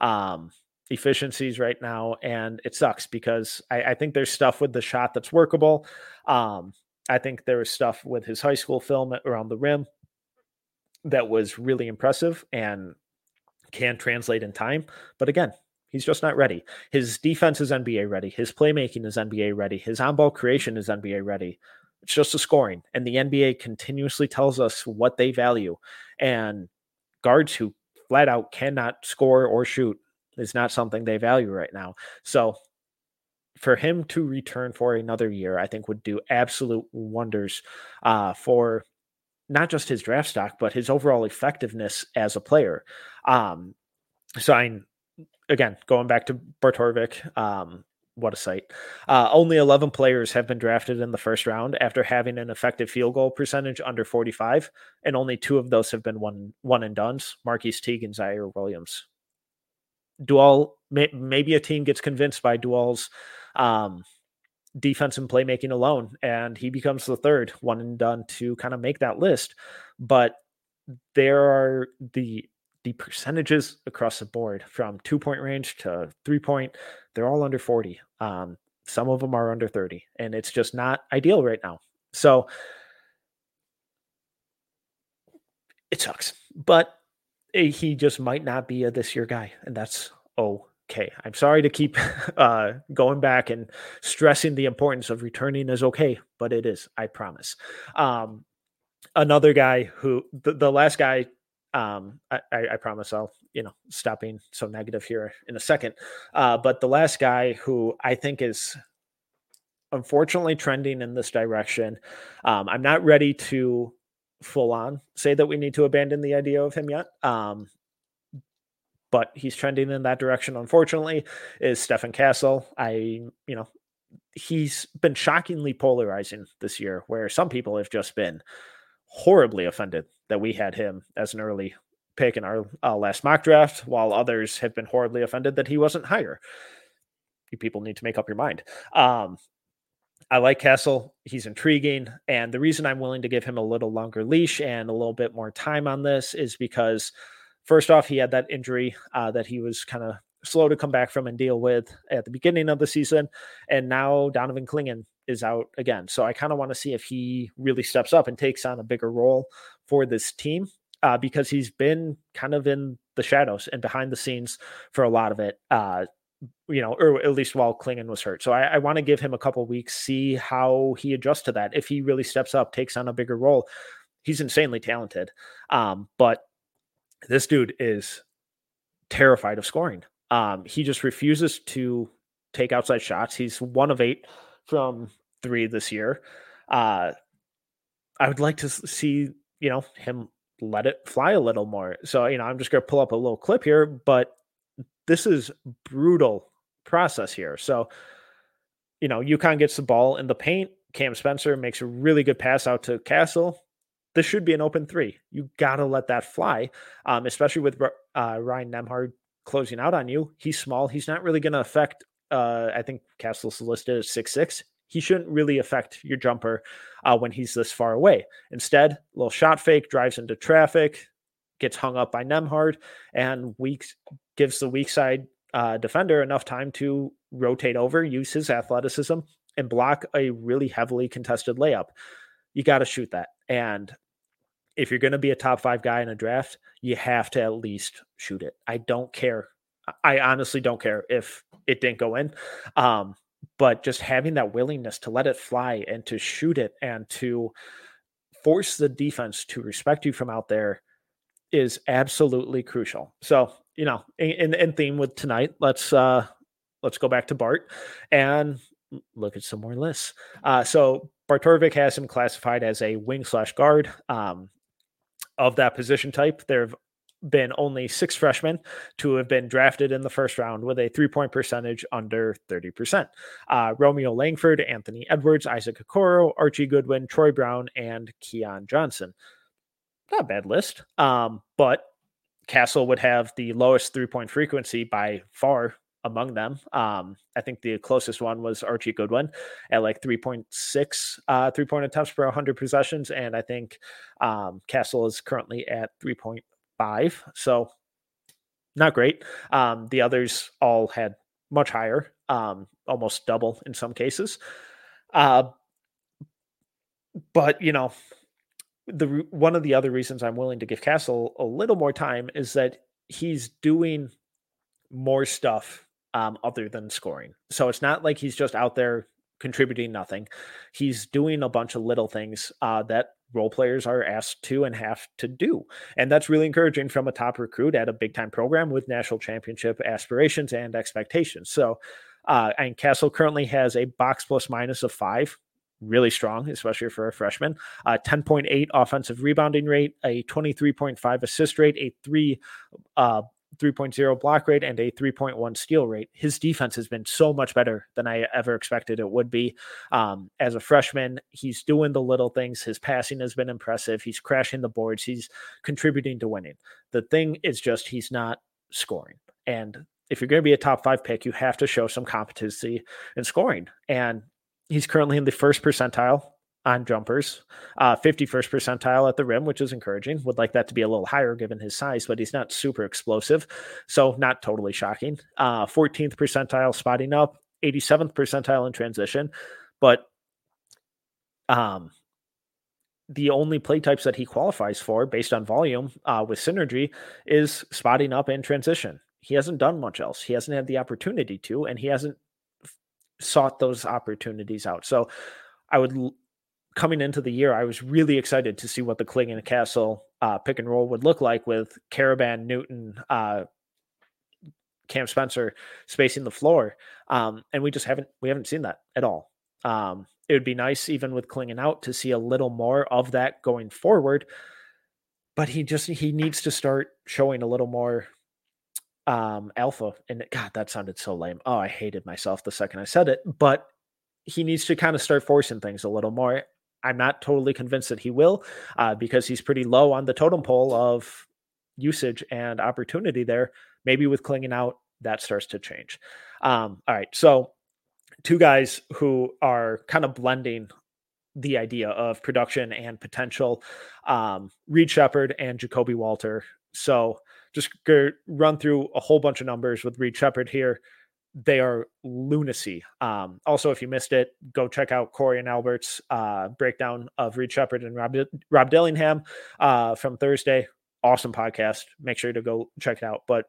um, efficiencies right now, and it sucks because I, I, think there's stuff with the shot that's workable. Um, I think there was stuff with his high school film around the rim that was really impressive and can translate in time. But again, he's just not ready. His defense is NBA ready. His playmaking is NBA ready. His on ball creation is NBA ready. It's just the scoring. And the NBA continuously tells us what they value. And guards who flat out cannot score or shoot is not something they value right now. So for him to return for another year, I think would do absolute wonders uh, for not just his draft stock, but his overall effectiveness as a player. Um, so I, again, going back to Barttorvik, um, what a sight. Uh, only 11 players have been drafted in the first round after having an effective field goal percentage under 45, and only two of those have been one one and duns. Marquis Teague and Ziaire Williams. Dual, may, maybe a team gets convinced by Dual's um, defense and playmaking alone, and he becomes the third one and done to kind of make that list. But there are the the percentages across the board from two point range to three point, they're all under 40. Um, some of them are under 30, and it's just not ideal right now. So it sucks, but he just might not be a this year guy, and that's okay. I'm sorry to keep uh, going back and stressing the importance of returning is okay, but it is, I promise. Um, another guy who the, the last guy um, I, I, promise I'll, you know, stop being so negative here in a second. Uh, but the last guy who I think is unfortunately trending in this direction, um, I'm not ready to full on say that we need to abandon the idea of him yet. Um, but he's trending in that direction, unfortunately, is Stephon Castle. I, you know, he's been shockingly polarizing this year, where some people have just been horribly offended that we had him as an early pick in our uh, last mock draft, while others have been horribly offended that he wasn't higher. You people need to make up your mind. Um, I like Castle. He's intriguing. And the reason I'm willing to give him a little longer leash and a little bit more time on this is because, first off, he had that injury uh, that he was kind of slow to come back from and deal with at the beginning of the season. And now Donovan Clingan is out again. So I kind of want to see if he really steps up and takes on a bigger role for this team uh, because he's been kind of in the shadows and behind the scenes for a lot of it. Uh, you know, or at least while Clingan was hurt. So I, I want to give him a couple weeks, see how he adjusts to that. If he really steps up, takes on a bigger role, he's insanely talented. Um, but this dude is terrified of scoring. Um, he just refuses to take outside shots. He's one of eight from three this year. Uh, I would like to see, you know, him let it fly a little more. So, you know, I'm just going to pull up a little clip here, but this is brutal process here. So, you know, UConn gets the ball in the paint. Cam Spencer makes a really good pass out to Castle. This should be an open three. You got to let that fly, um, especially with uh, Ryan Nembhard closing out on you. He's small. He's not really going to affect. Uh, I think Castle's listed as six six he shouldn't really affect your jumper uh, when he's this far away. Instead, little shot fake drives into traffic, gets hung up by Nembhard, and weaks gives the weak side uh, defender enough time to rotate over, use his athleticism, and block a really heavily contested layup. You got to shoot that. And if you're going to be a top five guy in a draft, you have to at least shoot it. I don't care. I honestly don't care if it didn't go in. Um, but just having that willingness to let it fly and to shoot it and to force the defense to respect you from out there is absolutely crucial. So, you know, in, in theme with tonight, let's uh let's go back to Bart and look at some more lists. Uh so Barttorvik has him classified as a wing slash guard. Um of that position type. There have been only six freshmen to have been drafted in the first round with a three point percentage under 30%. Uh, Romeo Langford, Anthony Edwards, Isaac Okoro, Archie Goodwin, Troy Brown, and Keon Johnson. Not a bad list. Um, but Castle would have the lowest three point frequency by far among them. Um, I think the closest one was Archie Goodwin at like 3.6 uh, three point attempts per 100 possessions. And I think um, Castle is currently at 3.5. So not great. Um, the others all had much higher, um, almost double in some cases. Uh, but, you know, the one of the other reasons I'm willing to give Castle a little more time is that he's doing more stuff um, other than scoring. So it's not like he's just out there contributing nothing. He's doing a bunch of little things uh, that role players are asked to and have to do. And that's really encouraging from a top recruit at a big time program with national championship aspirations and expectations. So, uh, and Castle currently has a box plus minus of five, really strong, especially for a freshman. Uh, 10.8 offensive rebounding rate, a 23.5 assist rate, a three uh, 3.0 block rate and a 3.1 steal rate. His defense has been so much better than I ever expected it would be. Um, as a freshman, he's doing the little things. His passing has been impressive. He's crashing the boards. He's contributing to winning. The thing is just he's not scoring. And if you're going to be a top five pick, you have to show some competency in scoring. And he's currently in the first percentile on jumpers, uh, 51st percentile at the rim, which is encouraging. Would like that to be a little higher given his size, but he's not super explosive. So, not totally shocking. Uh, 14th percentile spotting up, 87th percentile in transition. But um, the only play types that he qualifies for based on volume uh, with synergy is spotting up and transition. He hasn't done much else. He hasn't had the opportunity to, and he hasn't sought those opportunities out. So I would coming into the year, I was really excited to see what the Clingan Castle uh, pick and roll would look like with Karaban, Newton, uh, Cam Spencer spacing the floor, um, and we just haven't we haven't seen that at all. Um, it would be nice, even with Clingan out, to see a little more of that going forward. But he just he needs to start showing a little more um, alpha. And God, that sounded so lame. Oh, I hated myself the second I said it. But he needs to kind of start forcing things a little more. I'm not totally convinced that he will uh, because he's pretty low on the totem pole of usage and opportunity there. Maybe with Clingan out, that starts to change. Um, all right. So, two guys who are kind of blending the idea of production and potential um, Reed Sheppard and Ja'Kobe Walter. So, just run through a whole bunch of numbers with Reed Sheppard here they are lunacy. Um, also, if you missed it, go check out Corey and Albert's uh, breakdown of Reed Sheppard and Rob, Rob Dillingham uh, from Thursday. Awesome podcast. Make sure to go check it out. But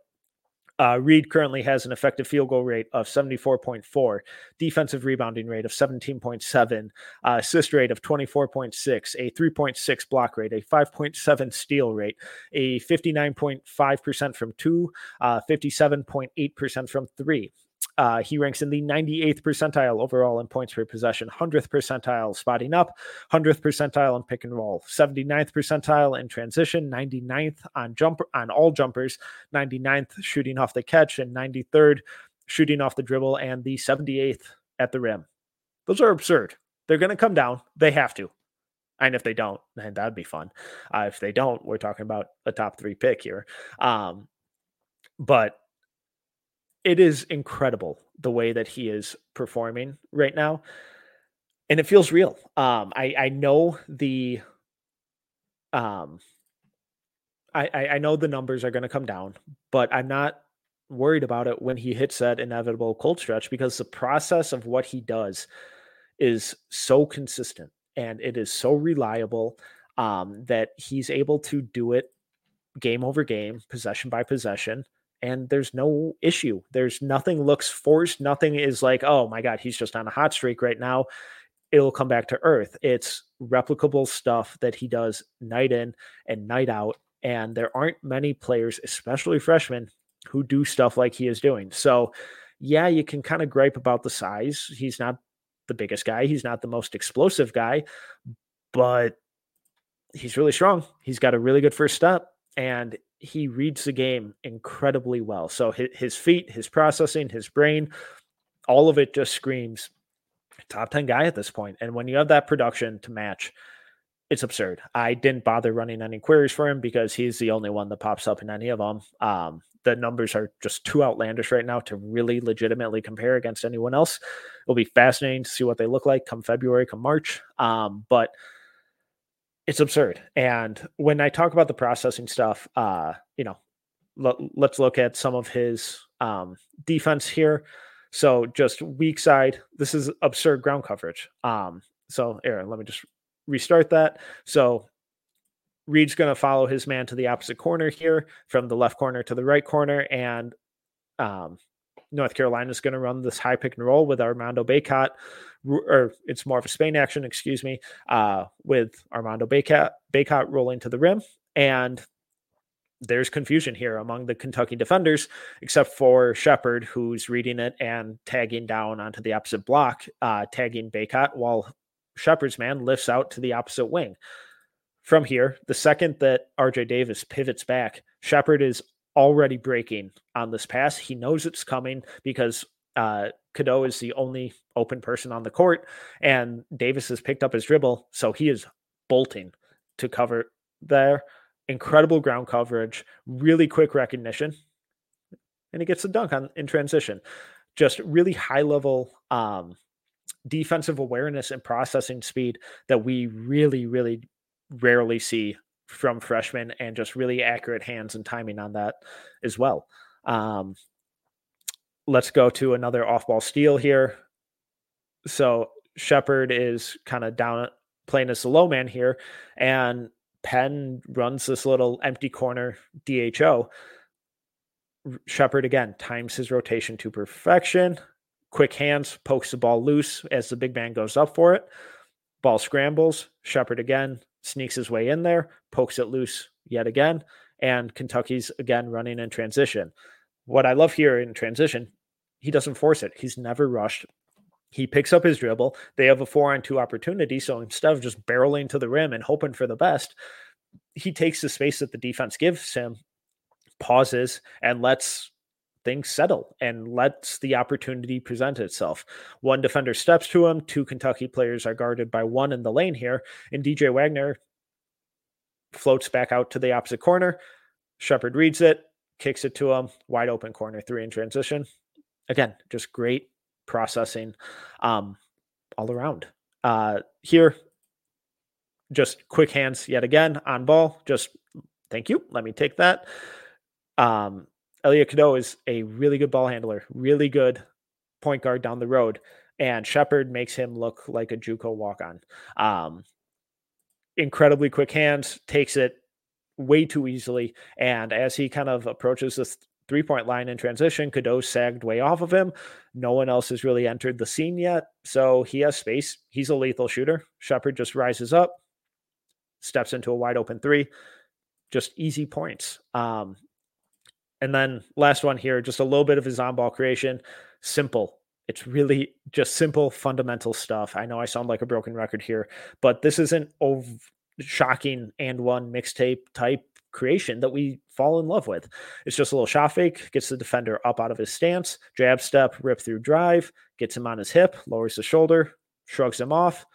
uh, Reed currently has an effective field goal rate of 74.4, defensive rebounding rate of 17.7, uh, assist rate of 24.6, a 3.6 block rate, a 5.7 steal rate, a 59.5% from two, uh, 57.8% from three, uh, he ranks in the 98th percentile overall in points per possession, 100th percentile spotting up, 100th percentile in pick and roll, 79th percentile in transition, 99th on jumper on all jumpers, 99th shooting off the catch, and 93rd shooting off the dribble, and the 78th at the rim. Those are absurd. They're going to come down. They have to. And if they don't, then that'd be fun. Uh, if they don't, we're talking about a top three pick here. Um, but it is incredible the way that he is performing right now and it feels real. Um i i know the um i i, know the numbers are going to come down but i'm not worried about it when he hits that inevitable cold stretch because the process of what he does is so consistent and it is so reliable um, that he's able to do it game over game, possession by possession, and there's no issue. There's nothing looks forced. Nothing is like, oh my God, he's just on a hot streak right now. It'll come back to earth. It's replicable stuff that he does night in and night out. And there aren't many players, especially freshmen, who do stuff like he is doing. So, yeah, you can kind of gripe about the size. He's not the biggest guy, he's not the most explosive guy, but he's really strong. He's got a really good first step. And he reads the game incredibly well. So his, feet, his processing, his brain, all of it just screams top 10 guy at this point. And when you have that production to match, it's absurd. I didn't bother running any queries for him because he's the only one that pops up in any of them. Um, the numbers are just too outlandish right now to really legitimately compare against anyone else. It'll be fascinating to see what they look like come February, come March. Um, but it's absurd. And when I talk about the processing stuff, uh, you know, l- let's look at some of his um, defense here. So just weak side, this is absurd ground coverage. Um, so Aaron, let me just restart that. So Reed's going to follow his man to the opposite corner here from the left corner to the right corner. And um, North Carolina is going to run this high pick and roll with Armando Bacot, or it's more of a Spain action, excuse me, uh, with Armando Baycott, Bacot rolling to the rim. And there's confusion here among the Kentucky defenders, except for Sheppard, who's reading it and tagging down onto the opposite block, uh, tagging Bacot, while Sheppard's man lifts out to the opposite wing. From here, the second that RJ Davis pivots back, Sheppard is already breaking on this pass. He knows it's coming because uh, Cadeau is the only open person on the court, and Davis has picked up his dribble, so he is bolting to cover there. Incredible ground coverage, really quick recognition, and he gets a dunk on in transition. Just really high level um, defensive awareness and processing speed that we really, really rarely see from freshmen and just really accurate hands and timing on that as well. Um, let's go to another off ball steal here. So Sheppard is kind of down playing as the low man here, and Penn runs this little empty corner DHO. Sheppard again times his rotation to perfection. Quick hands, pokes the ball loose as the big man goes up for it. Ball scrambles. Sheppard again sneaks his way in there, pokes it loose yet again, and Kentucky's again running in transition. What I love here in transition, he doesn't force it. He's never rushed. He picks up his dribble. They have a four on two opportunity. So instead of just barreling to the rim and hoping for the best, he takes the space that the defense gives him, pauses, and lets things settle and lets the opportunity present itself. One defender steps to him, two Kentucky players are guarded by one in the lane here, and DJ Wagner floats back out to the opposite corner. Sheppard reads it, kicks it to him, wide open corner three in transition. Again, just great processing um, all around. Uh, here, just quick hands yet again on ball. Just thank you. Let me take that. Um, Elliot Cadeau is a really good ball handler, really good point guard down the road, and Sheppard makes him look like a JUCO walk on. Um, incredibly quick hands, takes it way too easily, and as he kind of approaches this three point line in transition, Cadeau sagged way off of him. No one else has really entered the scene yet, so he has space. He's a lethal shooter. Sheppard just rises up, steps into a wide open three, just easy points. Um, and then last one here, just a little bit of his on ball creation. Simple. It's really just simple, fundamental stuff. I know I sound like a broken record here, but this isn't ov- shocking and one mixtape type creation that we fall in love with. It's just a little shot fake, gets the defender up out of his stance, jab step, rip through drive, gets him on his hip, lowers the shoulder, shrugs him off,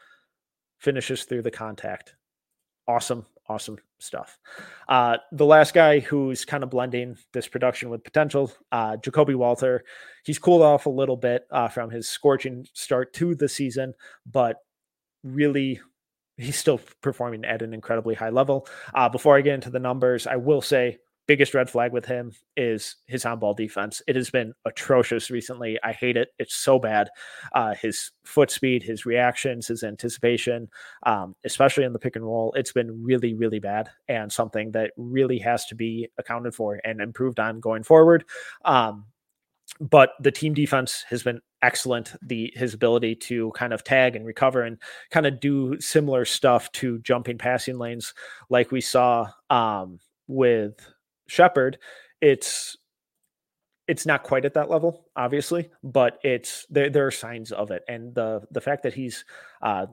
finishes through the contact. Awesome, awesome stuff. Uh, the last guy who's kind of blending this production with potential, uh, Ja'Kobe Walter. He's cooled off a little bit uh, from his scorching start to the season, but really he's still performing at an incredibly high level. Uh, before I get into the numbers, I will say biggest red flag with him is his on ball defense. It has been atrocious recently. I hate it. It's so bad. Uh, his foot speed, his reactions, his anticipation, um, especially in the pick and roll, it's been really, really bad and something that really has to be accounted for and improved on going forward. Um, but the team defense has been excellent. The his ability to kind of tag and recover and kind of do similar stuff to jumping passing lanes, like we saw um, with Sheppard, it's it's not quite at that level, obviously, but it's there. There are signs of it, and the the fact that he's, uh,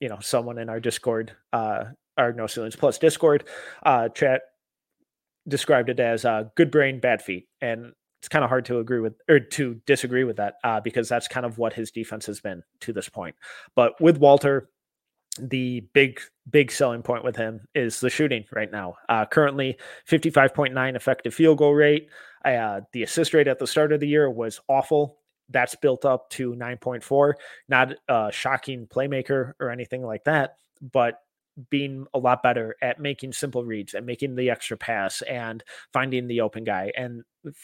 you know, someone in our Discord, uh, our No Ceilings Plus Discord, uh, chat described it as uh, good brain, bad feet, and it's kind of hard to agree with or to disagree with that uh, because that's kind of what his defense has been to this point. But with Walter, the big big selling point with him is the shooting right now. Uh, currently, 55.9 effective field goal rate. Uh, the assist rate at the start of the year was awful. That's built up to 9.4. Not a shocking playmaker or anything like that, but being a lot better at making simple reads and making the extra pass and finding the open guy. And f-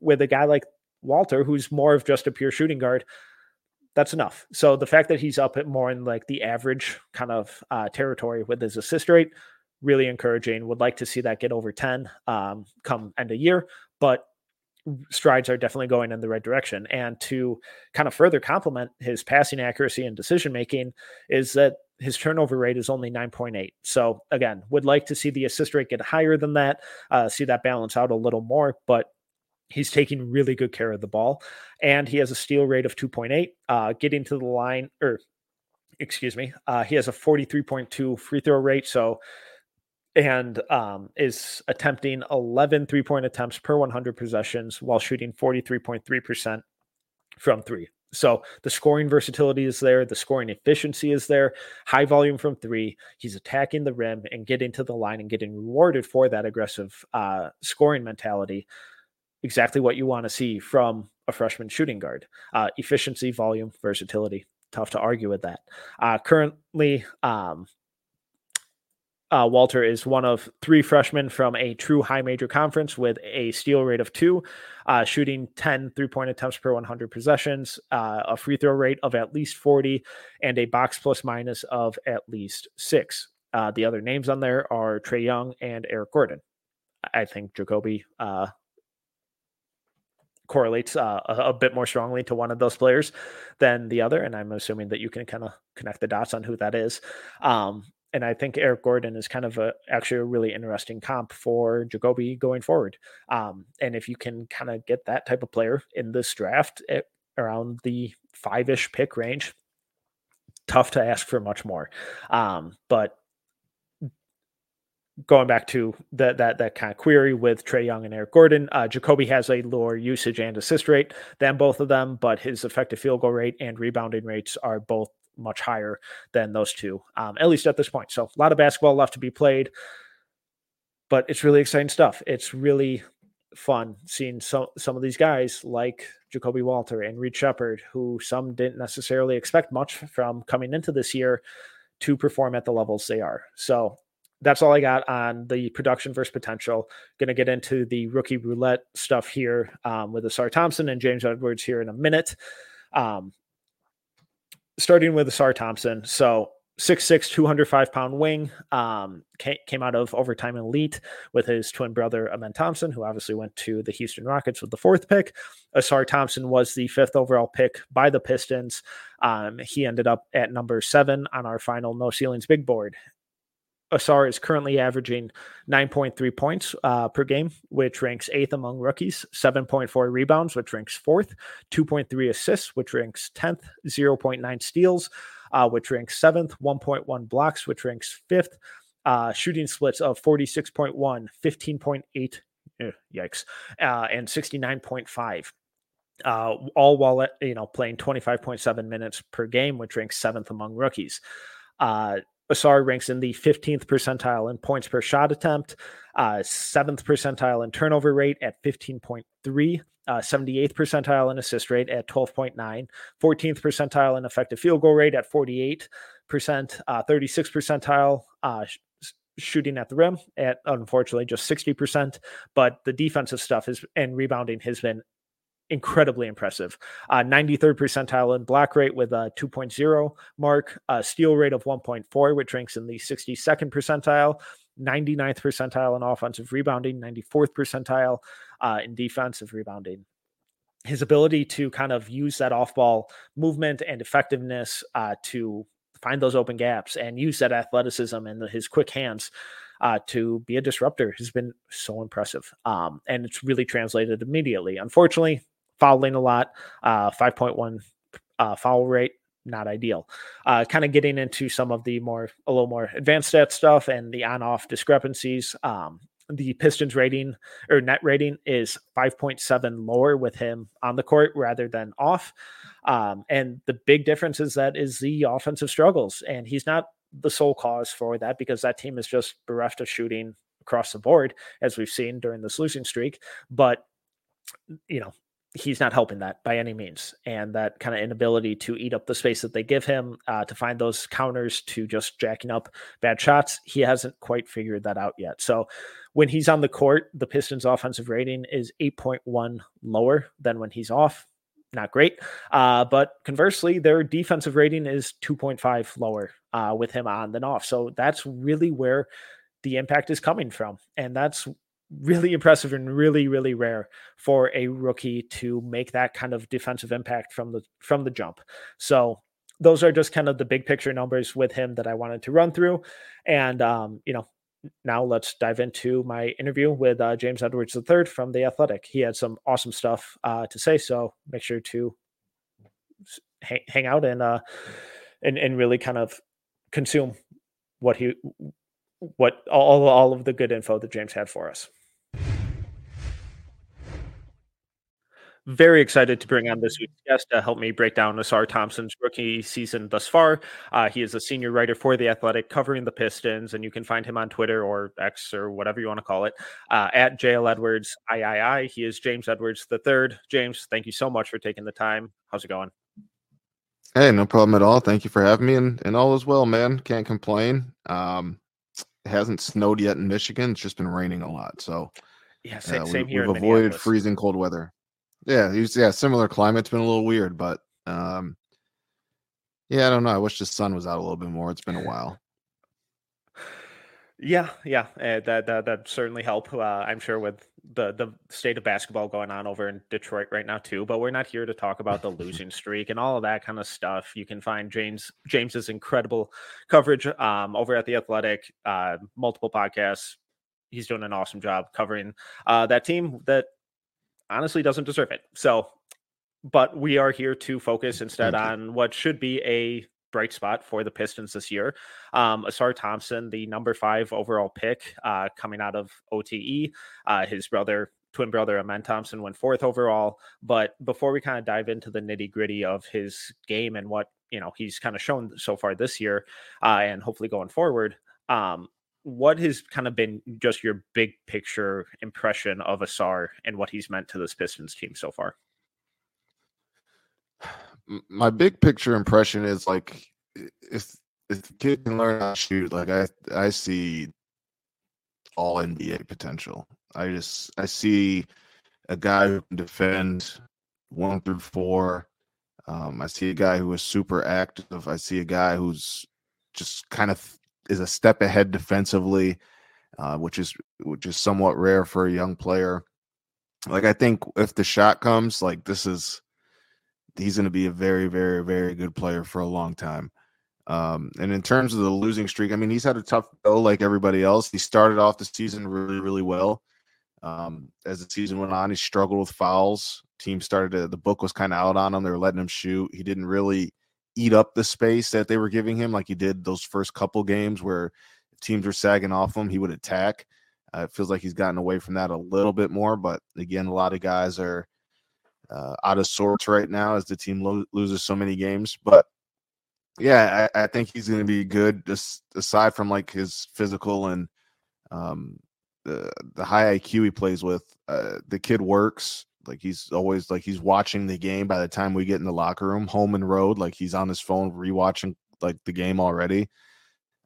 with a guy like Walter, who's more of just a pure shooting guard, that's enough. So the fact that he's up at more in like the average kind of uh, territory with his assist rate, really encouraging. Would like to see that get over 10 um, come end of year, but strides are definitely going in the right direction. And to kind of further complement his passing accuracy and decision making is that his turnover rate is only 9.8. So again, would like to see the assist rate get higher than that, uh, see that balance out a little more, but he's taking really good care of the ball. And he has a steal rate of 2.8, uh, getting to the line, or excuse me, uh, he has a 43.2 free throw rate. So and um, is attempting 11 three point attempts per 100 possessions while shooting 43.3% from three. So the scoring versatility is there, the scoring efficiency is there, high volume from three. He's attacking the rim and getting to the line and getting rewarded for that aggressive uh, scoring mentality. Exactly what you want to see from a freshman shooting guard. Uh, efficiency, volume, versatility. Tough to argue with that. Uh, currently, um, uh, Walter is one of three freshmen from a true high major conference with a steal rate of two, uh, shooting 10 three point attempts per 100 possessions, uh, a free throw rate of at least 40, and a box plus minus of at least six. Uh, the other names on there are Trae Young and Eric Gordon. I think Ja'Kobe uh, correlates uh, a, a, bit more strongly to one of those players than the other. And I'm assuming that you can kind of connect the dots on who that is. Um, and I think Eric Gordon is kind of a actually a really interesting comp for Ja'Kobe going forward. Um, and if you can kind of get that type of player in this draft at, around the five ish pick range, tough to ask for much more. Um, but going back to that that that kind of query with Trae Young and Eric Gordon, uh, Ja'Kobe has a lower usage and assist rate than both of them, but his effective field goal rate and rebounding rates are both much higher than those two, um, at least at this point. So a lot of basketball left to be played, but it's really exciting stuff. It's really fun seeing some some of these guys like Ja'Kobe Walter and Reed Sheppard, who some didn't necessarily expect much from coming into this year to perform at the levels they are. So that's all I got on the production versus potential. Going to get into the rookie roulette stuff here um, with Ausar Thompson and James Edwards here in a minute. Um, starting with Ausar Thompson. So 6'6, 205 pound wing, um, came out of overtime elite with his twin brother, Amen Thompson, who obviously went to the Houston Rockets with the fourth pick. Ausar Thompson was the fifth overall pick by the Pistons. Um, he ended up at number seven on our final no ceilings big board. Ausar is currently averaging 9.3 points uh, per game, which ranks eighth among rookies, 7.4 rebounds, which ranks fourth, 2.3 assists, which ranks 10th, 0.9 steals, uh, which ranks seventh, 1.1 blocks, which ranks fifth, uh, shooting splits of 46.1, 15.8, eh, yikes, uh, and 69.5. Uh, all while you know playing 25.7 minutes per game, which ranks seventh among rookies. Uh, Ausar ranks in the 15th percentile in points per shot attempt, uh, 7th percentile in turnover rate at 15.3, uh, 78th percentile in assist rate at 12.9, 14th percentile in effective field goal rate at 48%, uh, 36th percentile uh, sh- shooting at the rim at unfortunately just 60%. But the defensive stuff is and rebounding has been incredibly impressive. Uh, 93rd percentile in block rate with a 2.0 mark, a steal rate of 1.4, which ranks in the 62nd percentile. 99th percentile in offensive rebounding, 94th percentile uh, in defensive rebounding. His ability to kind of use that off ball movement and effectiveness uh, to find those open gaps and use that athleticism and his quick hands uh, to be a disruptor has been so impressive. Um, and it's really translated immediately. Unfortunately, fouling a lot, uh, 5.1 uh, foul rate, not ideal. Uh, kind of getting into some of the more, a little more advanced stat stuff and the on off discrepancies. Um, the Pistons rating or net rating is 5.7 lower with him on the court rather than off. Um, and the big difference is that is the offensive struggles, and he's not the sole cause for that because that team is just bereft of shooting across the board, as we've seen during this losing streak. But you know, he's not helping that by any means. And that kind of inability to eat up the space that they give him, uh, to find those counters to just jacking up bad shots, he hasn't quite figured that out yet. So when he's on the court, the Pistons' offensive rating is 8.1 lower than when he's off. Not great. Uh, but conversely, their defensive rating is 2.5 lower uh, with him on than off. So that's really where the impact is coming from. And that's really impressive and really really rare for a rookie to make that kind of defensive impact from the from the jump. So those are just kind of the big picture numbers with him that i wanted to run through. And um, you know now let's dive into my interview with uh, james edwards iii from the athletic. He had some awesome stuff uh, to say so make sure to hang, hang out and uh and, and really kind of consume what he what all all of the good info that James had for us. Very excited to bring on this week's guest to help me break down Ausar Thompson's rookie season thus far. Uh, he is a senior writer for The Athletic covering the Pistons, and you can find him on Twitter or X or whatever you want to call it uh, at JL Edwards III. He is James Edwards the third. James, thank you so much for taking the time. How's it going? Hey, no problem at all. Thank you for having me, and, and all is well, man. Can't complain. Um, it hasn't snowed yet in Michigan. It's just been raining a lot, so yeah, same, uh, we, same here. We've avoided freezing cold weather. Yeah, he's yeah, similar climate. It's been a little weird, but um yeah, I don't know. I wish the sun was out a little bit more. It's been a while. Yeah, yeah, uh, that that that certainly help. Uh, I'm sure with the the state of basketball going on over in Detroit right now too. But we're not here to talk about the losing streak and all of that kind of stuff. You can find James James's incredible coverage um, over at the Athletic, uh, multiple podcasts. He's doing an awesome job covering uh, that team that honestly doesn't deserve it. So, but we are here to focus instead on what should be a bright spot for the Pistons this year. Um, Ausar Thompson, the number five overall pick uh, coming out of OTE, uh, his brother, twin brother Amen Thompson, went fourth overall. But before we kind of dive into the nitty gritty of his game and what you know he's kind of shown so far this year, uh, and hopefully going forward, um, what has kind of been just your big picture impression of Ausar and what he's meant to this Pistons team so far? My big picture impression is like if if the kid can learn how to shoot, like I I see all NBA potential. I just I see a guy who can defend one through four. Um, I see a guy who is super active. I see a guy who's just kind of is a step ahead defensively, uh, which is which is somewhat rare for a young player. Like I think if the shot comes, like this is he's going to be a very very very good player for a long time. Um, and in terms of the losing streak, I mean, he's had a tough go like everybody else. He started off the season really, really well. Um, as the season went on, he struggled with fouls. Team started to, the book was kind of out on him. They were letting him shoot. He didn't really eat up the space that they were giving him, like he did those first couple games where teams were sagging off him. He would attack. Uh, it feels like he's gotten away from that a little bit more, but again, a lot of guys are uh, out of sorts right now as the team lo- loses so many games. But yeah, I, I think he's going to be good. Just aside from like his physical and um, the the high IQ he plays with, uh, the kid works. Like he's always like he's watching the game by the time we get in the locker room, home and road. Like he's on his phone rewatching like the game already.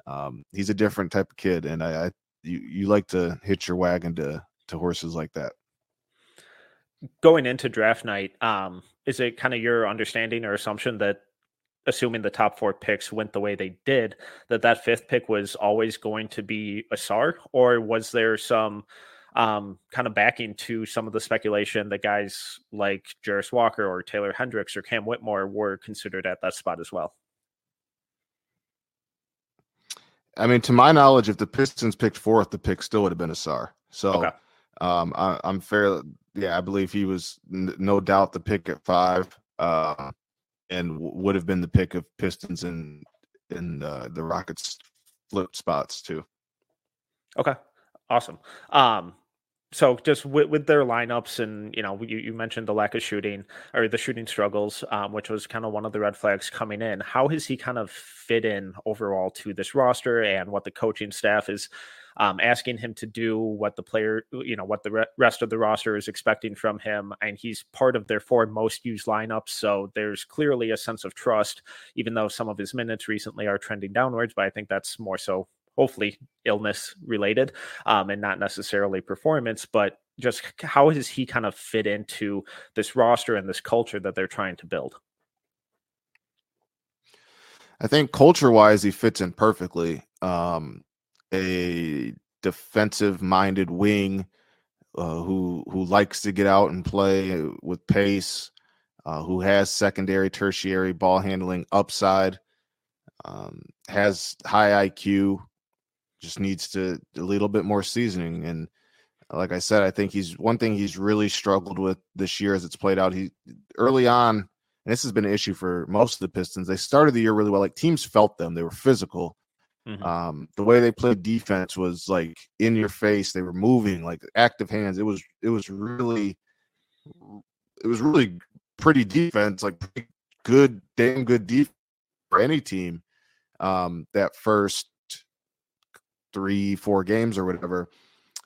Um, he's a different type of kid, and I, I you you like to hitch your wagon to to horses like that. Going into draft night, um, is it kind of your understanding or assumption that assuming the top four picks went the way they did, that that fifth pick was always going to be Ausar, or was there some um, kind of backing to some of the speculation that guys like Jarace Walker or Taylor Hendricks or Cam Whitmore were considered at that spot as well. I mean, to my knowledge, if the Pistons picked fourth, the pick still would have been Ausar. So okay. um, I, am fair. Yeah, I believe he was n- no doubt the pick at five, uh, and w- would have been the pick of Pistons and in uh, the Rockets flip spots too. Okay, awesome. Um, so just with, with, their lineups and you know you, you, mentioned the lack of shooting or the shooting struggles um, which was kind of one of the red flags coming in. How has he kind of fit in overall to this roster and what the coaching staff is um, asking him to do what the player you know what the re- rest of the roster is expecting from him? And he's part of their four most used lineups so there's clearly a sense of trust even though some of his minutes recently are trending downwards but i think that's more so hopefully illness related um, and not necessarily performance, but just how does he kind of fit into this roster and this culture that they're trying to build? I think culture wise, he fits in perfectly. Um, a defensive minded wing uh, who who likes to get out and play with pace, uh, who has secondary, tertiary ball handling upside, um, has high IQ, just needs to a little bit more seasoning. And like I said, I think he's one thing he's really struggled with this year as it's played out. He early on, and this has been an issue for most of the Pistons. They started the year really well. Like teams felt them, they were physical. Mm-hmm. Um, the way they played defense was like in your face. They were moving like active hands. It was it was really it was really pretty defense, like pretty good, damn good defense for any team. Um, that first three, four games or whatever.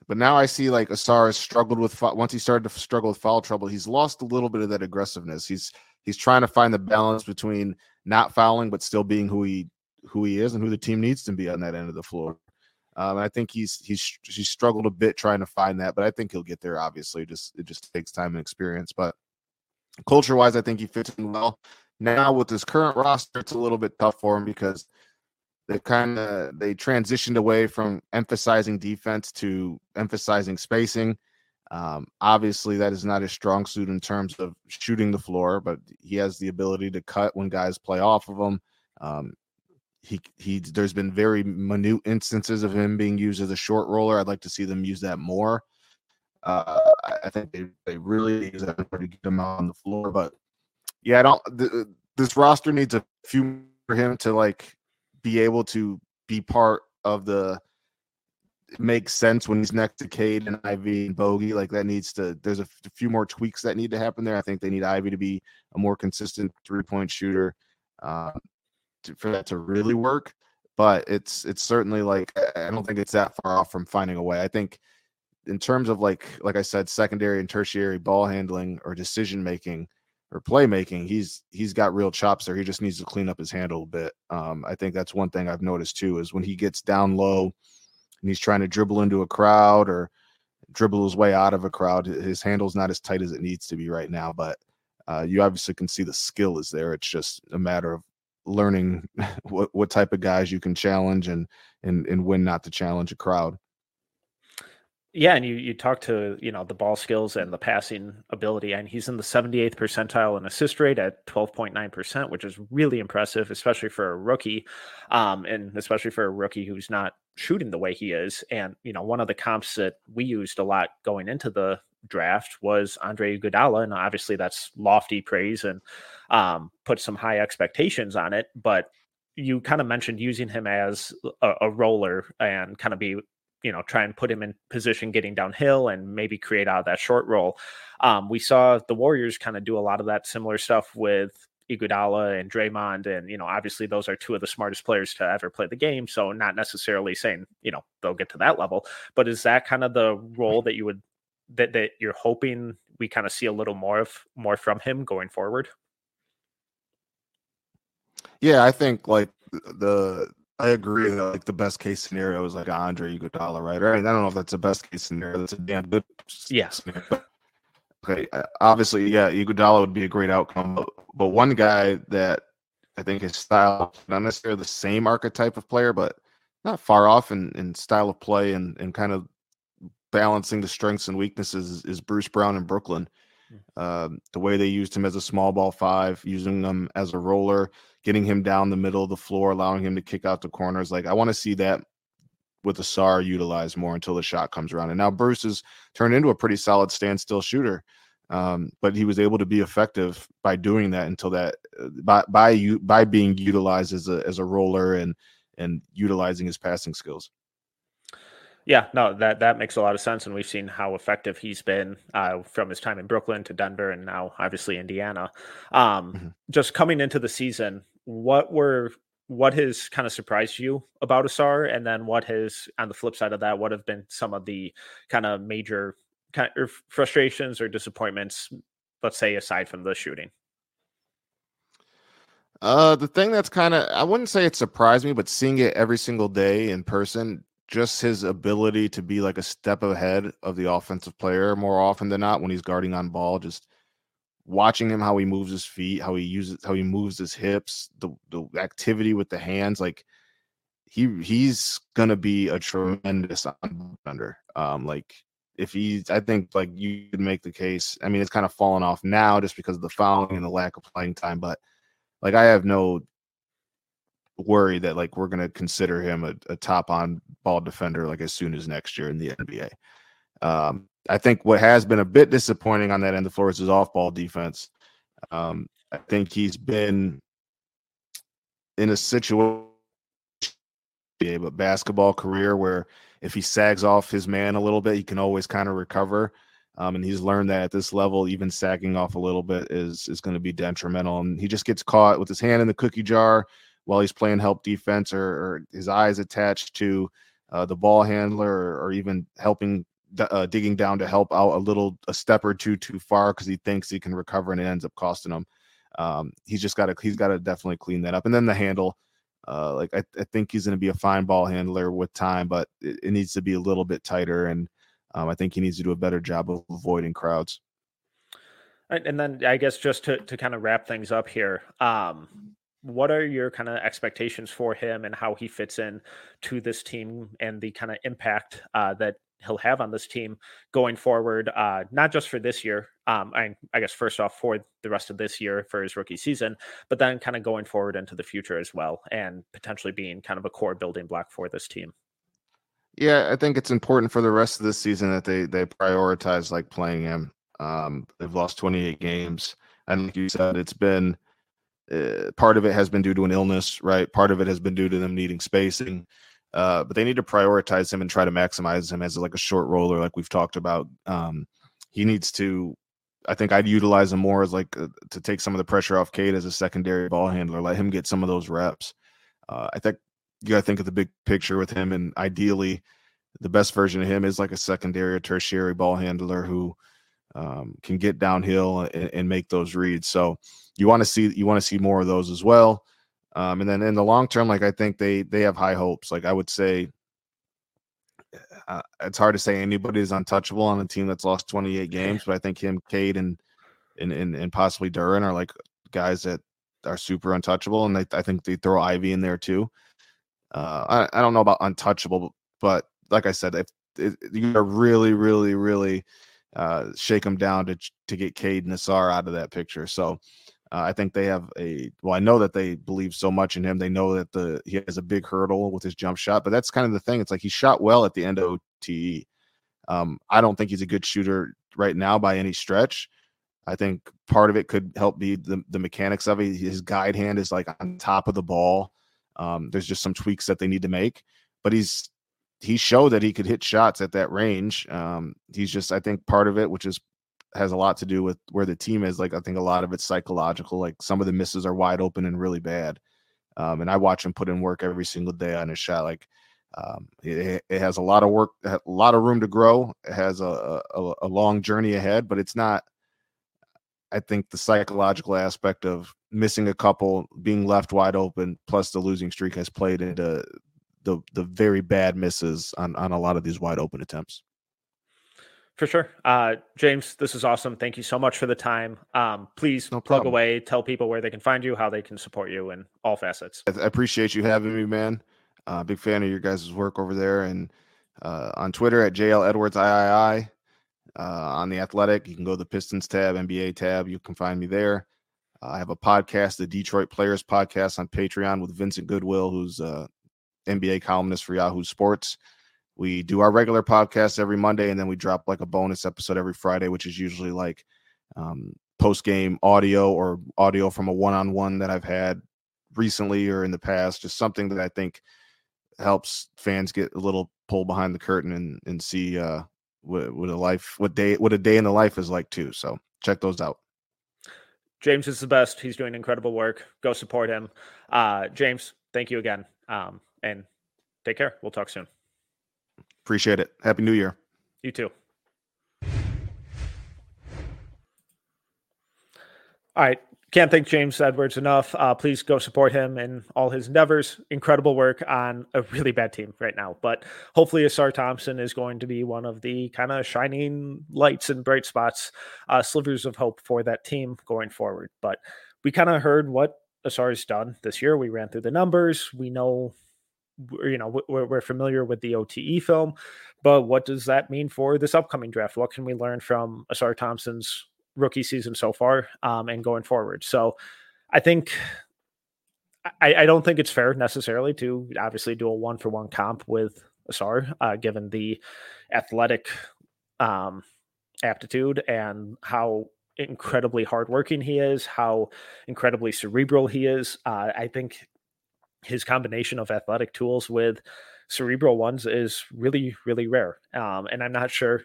But now I see like Ausar has struggled with once he started to struggle with foul trouble. He's lost a little bit of that aggressiveness. He's he's trying to find the balance between not fouling but still being who he who he is and who the team needs to be on that end of the floor. Um, I think he's he's he's struggled a bit trying to find that, but I think he'll get there. Obviously, just it just takes time and experience. But culture wise, I think he fits in well. Now with his current roster, it's a little bit tough for him because they kind of they transitioned away from emphasizing defense to emphasizing spacing. Um, obviously, that is not his strong suit in terms of shooting the floor, but he has the ability to cut when guys play off of him. Um, he he. There's been very minute instances of him being used as a short roller. I'd like to see them use that more. Uh, I think they, they really use that to get him on the floor. But yeah, I don't. Th- this roster needs a few for him to like be able to be part of the makes sense when he's next to Cade and Ivey and Bogey. Like that needs to. There's a, few more tweaks that need to happen there. I think they need Ivey to be a more consistent three point shooter uh, to, for that to really work. But it's it's certainly like I don't think it's that far off from finding a way. I think in terms of like like I said, secondary and tertiary ball handling or decision making or playmaking, he's he's got real chops there. He just needs to clean up his handle a bit. Um, I think that's one thing I've noticed too is when he gets down low and he's trying to dribble into a crowd or dribble his way out of a crowd, his handle's not as tight as it needs to be right now. But uh, you obviously can see the skill is there. It's just a matter of learning what what type of guys you can challenge and and and when not to challenge a crowd. Yeah, and you you talk to you know the ball skills and the passing ability, and he's in the 78th percentile in assist rate at 12.9 percent, which is really impressive, especially for a rookie, um, and especially for a rookie who's not shooting the way he is. And you know, one of the comps that we used a lot going into the draft was Andre Iguodala, and obviously that's lofty praise and um, put some high expectations on it, but you kind of mentioned using him as a, a, roller and kind of be you know try and put him in position getting downhill and maybe create out of that short roll. Um, we saw the Warriors kind of do a lot of that similar stuff with Iguodala and Draymond, and you know obviously those are two of the smartest players to ever play the game. So not necessarily saying you know they'll get to that level, but is that kind of the role that you would that that you're hoping we kind of see a little more of more from him going forward? Yeah, I think like the I agree that like the best case scenario is like Andre Iguodala, right? Right. I don't know if that's the best case scenario. That's a damn good. Yes. okay. Obviously, yeah, Iguodala would be a great outcome, but, but one guy that I think his style, not necessarily the same archetype of player, but not far off in, in style of play and, and kind of balancing the strengths and weaknesses is, is Bruce Brown in Brooklyn. Um, the way they used him as a small ball five, using him as a roller, getting him down the middle of the floor, allowing him to kick out the corners. Like I want to see that with Ausar utilized more until the shot comes around. And now Bruce has turned into a pretty solid standstill shooter. Um, but he was able to be effective by doing that until that uh, by by you by being utilized as a as a roller and and utilizing his passing skills. Yeah, no, that that makes a lot of sense, and we've seen how effective he's been uh, from his time in Brooklyn to Denver, and now obviously Indiana. Um, mm-hmm. Just coming into the season, what were what has kind of surprised you about Ausar, and then what has on the flip side of that, what have been some of the kind of major kind of frustrations or disappointments? Let's say aside from the shooting. Uh, the thing that's kind of I wouldn't say it surprised me, but seeing it every single day in person just his ability to be like a step ahead of the offensive player more often than not when he's guarding on ball. Just watching him how he moves his feet, how he uses how he moves his hips, the the activity with the hands, like he he's gonna be a tremendous under. Um, like if he's, I think like you could make the case. I mean, it's kind of fallen off now just because of the fouling and the lack of playing time, but like I have no worry that like we're to consider him a, a, top on ball defender like as soon as next year in the NBA. Um, I think what has been a bit disappointing on that end of floor is off ball defense. Um, I think he's been in a situation, but basketball career where if he sags off his man a little bit, he can always kind of recover. Um, and he's learned that at this level, even sagging off a little bit is is going to be detrimental. And he just gets caught with his hand in the cookie jar while he's playing help defense or, or his eyes attached to uh, the ball handler or, or even helping uh, digging down to help out a little a step or two too far because he thinks he can recover and it ends up costing him. Um, he's just got to he's got to definitely clean that up. And then the handle, uh, like I, I think he's going to be a fine ball handler with time, but it, it needs to be a little bit tighter. And um, I think he needs to do a better job of avoiding crowds. And then I guess just to, to kind of wrap things up here, um, what are your kind of expectations for him and how he fits in to this team and the kind of impact uh, that he'll have on this team going forward, uh, not just for this year. Um, I, I, guess first off for the rest of this year for his rookie season, but then kind of going forward into the future as well, and potentially being kind of a core building block for this team. Yeah, I think it's important for the rest of this season that they they prioritize like playing him. Um, they've lost 28 games, and like you said, it's been uh, part of it has been due to an illness, right? Part of it has been due to them needing spacing. Uh, but they need to prioritize him and try to maximize him as like a short roller, like we've talked about. Um, he needs to. I think I'd utilize him more as like uh, to take some of the pressure off Cade as a secondary ball handler. Let him get some of those reps. Uh, I think you got to think of the big picture with him, and ideally, the best version of him is like a secondary or tertiary ball handler who um, can get downhill and, and, make those reads. So you want to see you want to see more of those as well. Um, and then in the long term, like I think they they have high hopes. Like I would say, uh, it's hard to say anybody is untouchable on a team that's lost 28 games, but I think him, Cade, and and and, and possibly Duren are like guys that are super untouchable, and they, I think they throw Ivey in there too. Uh, I, I don't know about untouchable, but like I said, if, if you are really, really, really uh, shake them down to to get Cade Nassar out of that picture. So uh, I think they have a well. I know that they believe so much in him. They know that the he has a big hurdle with his jump shot, but that's kind of the thing. It's like he shot well at the end of OTE. Um, I don't think he's a good shooter right now by any stretch. I think part of it could help be the, the mechanics of it. His guide hand is like on top of the ball. Um, there's just some tweaks that they need to make, but he's he showed that he could hit shots at that range. Um, he's just, I think, part of it, which is has a lot to do with where the team is. Like, I think a lot of it's psychological. Like, some of the misses are wide open and really bad. Um, and I watch him put in work every single day on his shot. Like, um, it, it, has a lot of work, a lot of room to grow. It has a, a, a long journey ahead, but it's not. I think the psychological aspect of missing a couple, being left wide open, plus the losing streak has played into the the very bad misses on on a lot of these wide open attempts. For sure. Uh, James, this is awesome. Thank you so much for the time. Um, please no plug away, tell people where they can find you, how they can support you in all facets. I, appreciate you having me, man. Uh, big fan of your guys' work over there. And uh, on Twitter at JL Edwards III. Uh, on the Athletic, you can go to the Pistons tab, NBA tab. You can find me there. Uh, I have a podcast, the Detroit Players Podcast on Patreon with Vincent Goodwill, who's uh, NBA columnist for Yahoo Sports. We do our regular podcast every Monday, and then we drop like a bonus episode every Friday, which is usually like um, post game audio or audio from a one on one that I've had recently or in the past. Just something that I think helps fans get a little pull behind the curtain and and see uh what, what a life what day what a day in the life is like too. So check those out. James is the best. He's doing incredible work. Go support him. Uh, James, thank you again. Um, and take care. We'll talk soon. Appreciate it. Happy New Year. You too. All right. Can't thank James Edwards enough. Uh, please go support him in all his endeavors. Incredible work on a really bad team right now. But hopefully, Ausar Thompson is going to be one of the kind of shining lights and bright spots, uh, slivers of hope for that team going forward. But we kind of heard what Ausar's done this year. We ran through the numbers. We know, you know, we're, we're familiar with the OTE film. But what does that mean for this upcoming draft? What can we learn from Ausar Thompson's rookie season so far um, and going forward. So I think I, I, don't think it's fair necessarily to obviously do a one for one comp with Ausar, uh, given the athletic um, aptitude and how incredibly hardworking he is, how incredibly cerebral he is. Uh, I think his combination of athletic tools with cerebral ones is really, really rare. Um, and I'm not sure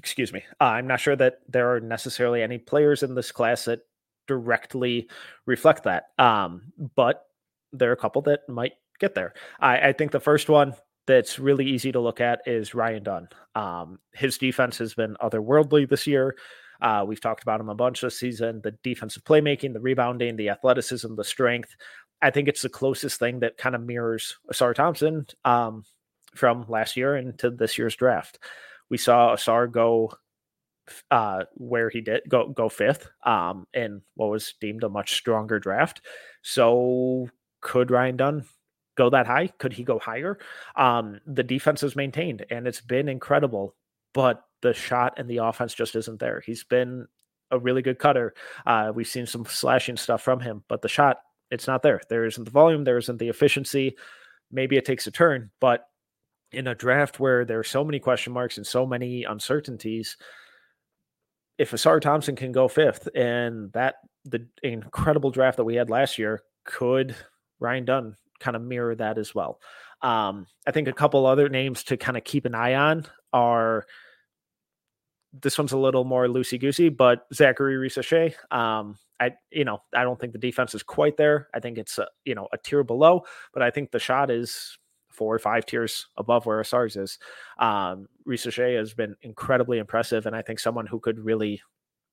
excuse me. Uh, I'm not sure that there are necessarily any players in this class that directly reflect that. Um, but there are a couple that might get there. I, I, think the first one that's really easy to look at is Ryan Dunn. Um, his defense has been otherworldly this year. Uh, we've talked about him a bunch this season. The defensive playmaking, the rebounding, the athleticism, the strength. I think it's the closest thing that kind of mirrors Ausar Thompson um, from last year into this year's draft. We saw Ausar go uh, where he did go go fifth um, in what was deemed a much stronger draft. So could Ryan Dunn go that high? Could he go higher? Um, the defense is maintained and it's been incredible, but the shot and the offense just isn't there. He's been a really good cutter. Uh, we've seen some slashing stuff from him, but the shot, it's not there. There isn't the volume, there isn't the efficiency. Maybe it takes a turn, but in a draft where there are so many question marks and so many uncertainties, if Ausar Thompson can go fifth and that the incredible draft that we had last year, could Ryan Dunn kind of mirror that as well? Um, I think a couple other names to kind of keep an eye on are this one's a little more loosey goosey, but Zaccharie Risacher. Um, I, you know, I don't think the defense is quite there. I think it's a, you know, a tier below, but I think the shot is four or five tiers above where Ausar's is. Um, has been incredibly impressive, and I think someone who could really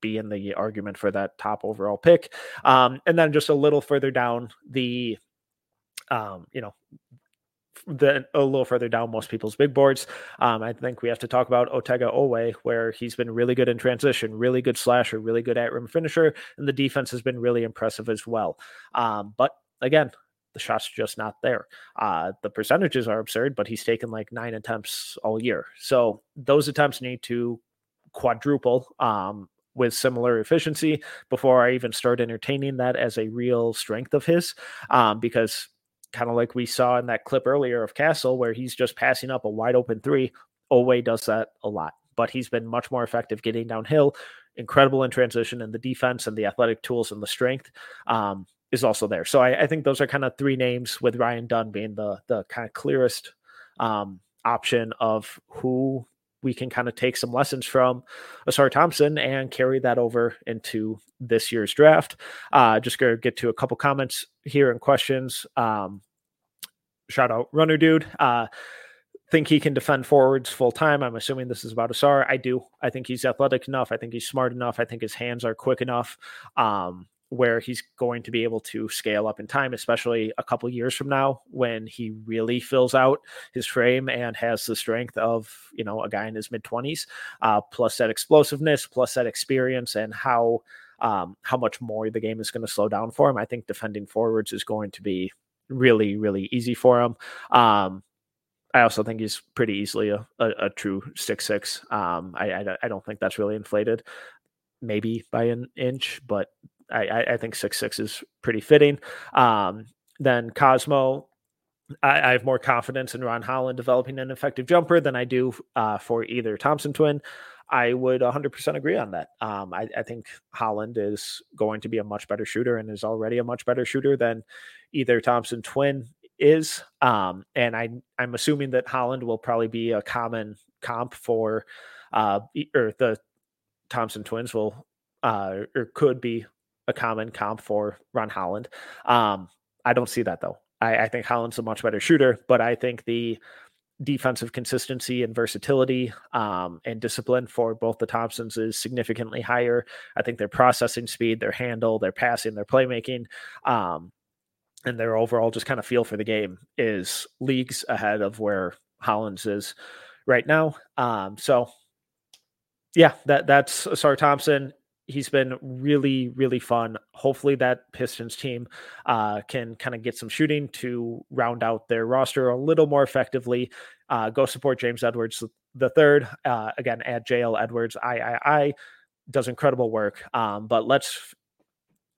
be in the argument for that top overall pick. Um, and then just a little further down the, um, you know, then a little further down most people's big boards. Um, I think we have to talk about Otega Oweh, where he's been really good in transition, really good slasher, really good at rim finisher, and the defense has been really impressive as well. Um, but again, the shot's just not there. Uh, the percentages are absurd, but he's taken like nine attempts all year. So those attempts need to quadruple um, with similar efficiency before I even start entertaining that as a real strength of his. Um, because kind of like we saw in that clip earlier of Castle, where he's just passing up a wide open three, Oweh does that a lot. But he's been much more effective getting downhill, incredible in transition and the defense and the athletic tools and the strength. Um, is also there. So I, I, think those are kind of three names with Ryan Dunn being the the kind of clearest um, option of who we can kind of take some lessons from Ausar Thompson and carry that over into this year's draft. Uh, just gonna get to a couple comments here and questions. Um, shout out runner dude. Uh, think he can defend forwards full time. I'm assuming this is about Ausar. I do. I think he's athletic enough. I think he's smart enough. I think his hands are quick enough. Um, where he's going to be able to scale up in time, especially a couple years from now when he really fills out his frame and has the strength of you know a guy in his mid twenties, uh, plus that explosiveness, plus that experience, and how um, how much more the game is going to slow down for him. I think defending forwards is going to be really really easy for him. Um, I also think he's pretty easily a, a, a true six six. Um, I, I I don't think that's really inflated, maybe by an inch, but I, I think six six is pretty fitting. Um, then Cosmo, I, I, have more confidence in Ron Holland developing an effective jumper than I do uh, for either Thompson twin. I would 100% agree on that. Um, I, I, think Holland is going to be a much better shooter and is already a much better shooter than either Thompson twin. is. Um, and I I'm assuming that Holland will probably be a common comp for uh or the Thompson twins will uh or could be a common comp for Ron Holland. Um, I don't see that though. I, I think Holland's a much better shooter, but I think the defensive consistency and versatility um, and discipline for both the Thompsons is significantly higher. I think their processing speed, their handle, their passing, their playmaking, um, and their overall just kind of feel for the game is leagues ahead of where Holland's is right now. Um, so yeah, that that's Ausar Thompson he's been really really fun. Hopefully that pistons team uh, can kind of get some shooting to round out their roster a little more effectively. Uh, go support james edwards the third. Uh, again at jl edwards. I i i does incredible work. Um, but let's f-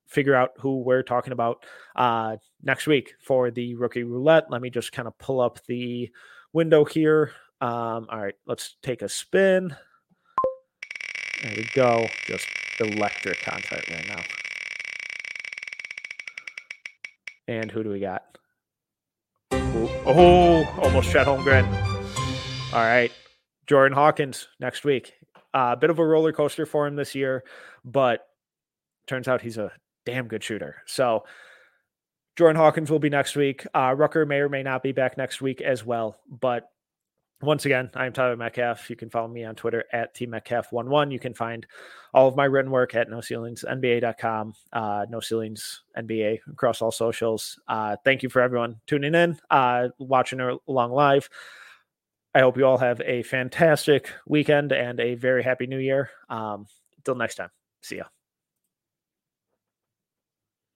figure out who we're talking about uh, next week for the rookie roulette. Let me just kind of pull up the window here. Um, all right let's take a spin. There we go. Just electric content right now. And who do we got? Ooh, oh, almost Chet Holmgren. All right. Jordan Hawkins next week. A uh, bit of a roller coaster for him this year, but turns out he's a damn good shooter. So Jordan Hawkins will be next week. Uh, Rucker may or may not be back next week as well, but once again, I'm Tyler Metcalf. You can follow me on Twitter at tmetcalf11. You can find all of my written work at NoCeilingsNBA.com, uh, No Ceilings NBA across all socials. Uh, thank you for everyone tuning in, uh, watching along live. I hope you all have a fantastic weekend and a very happy new year. Um, until next time, see ya.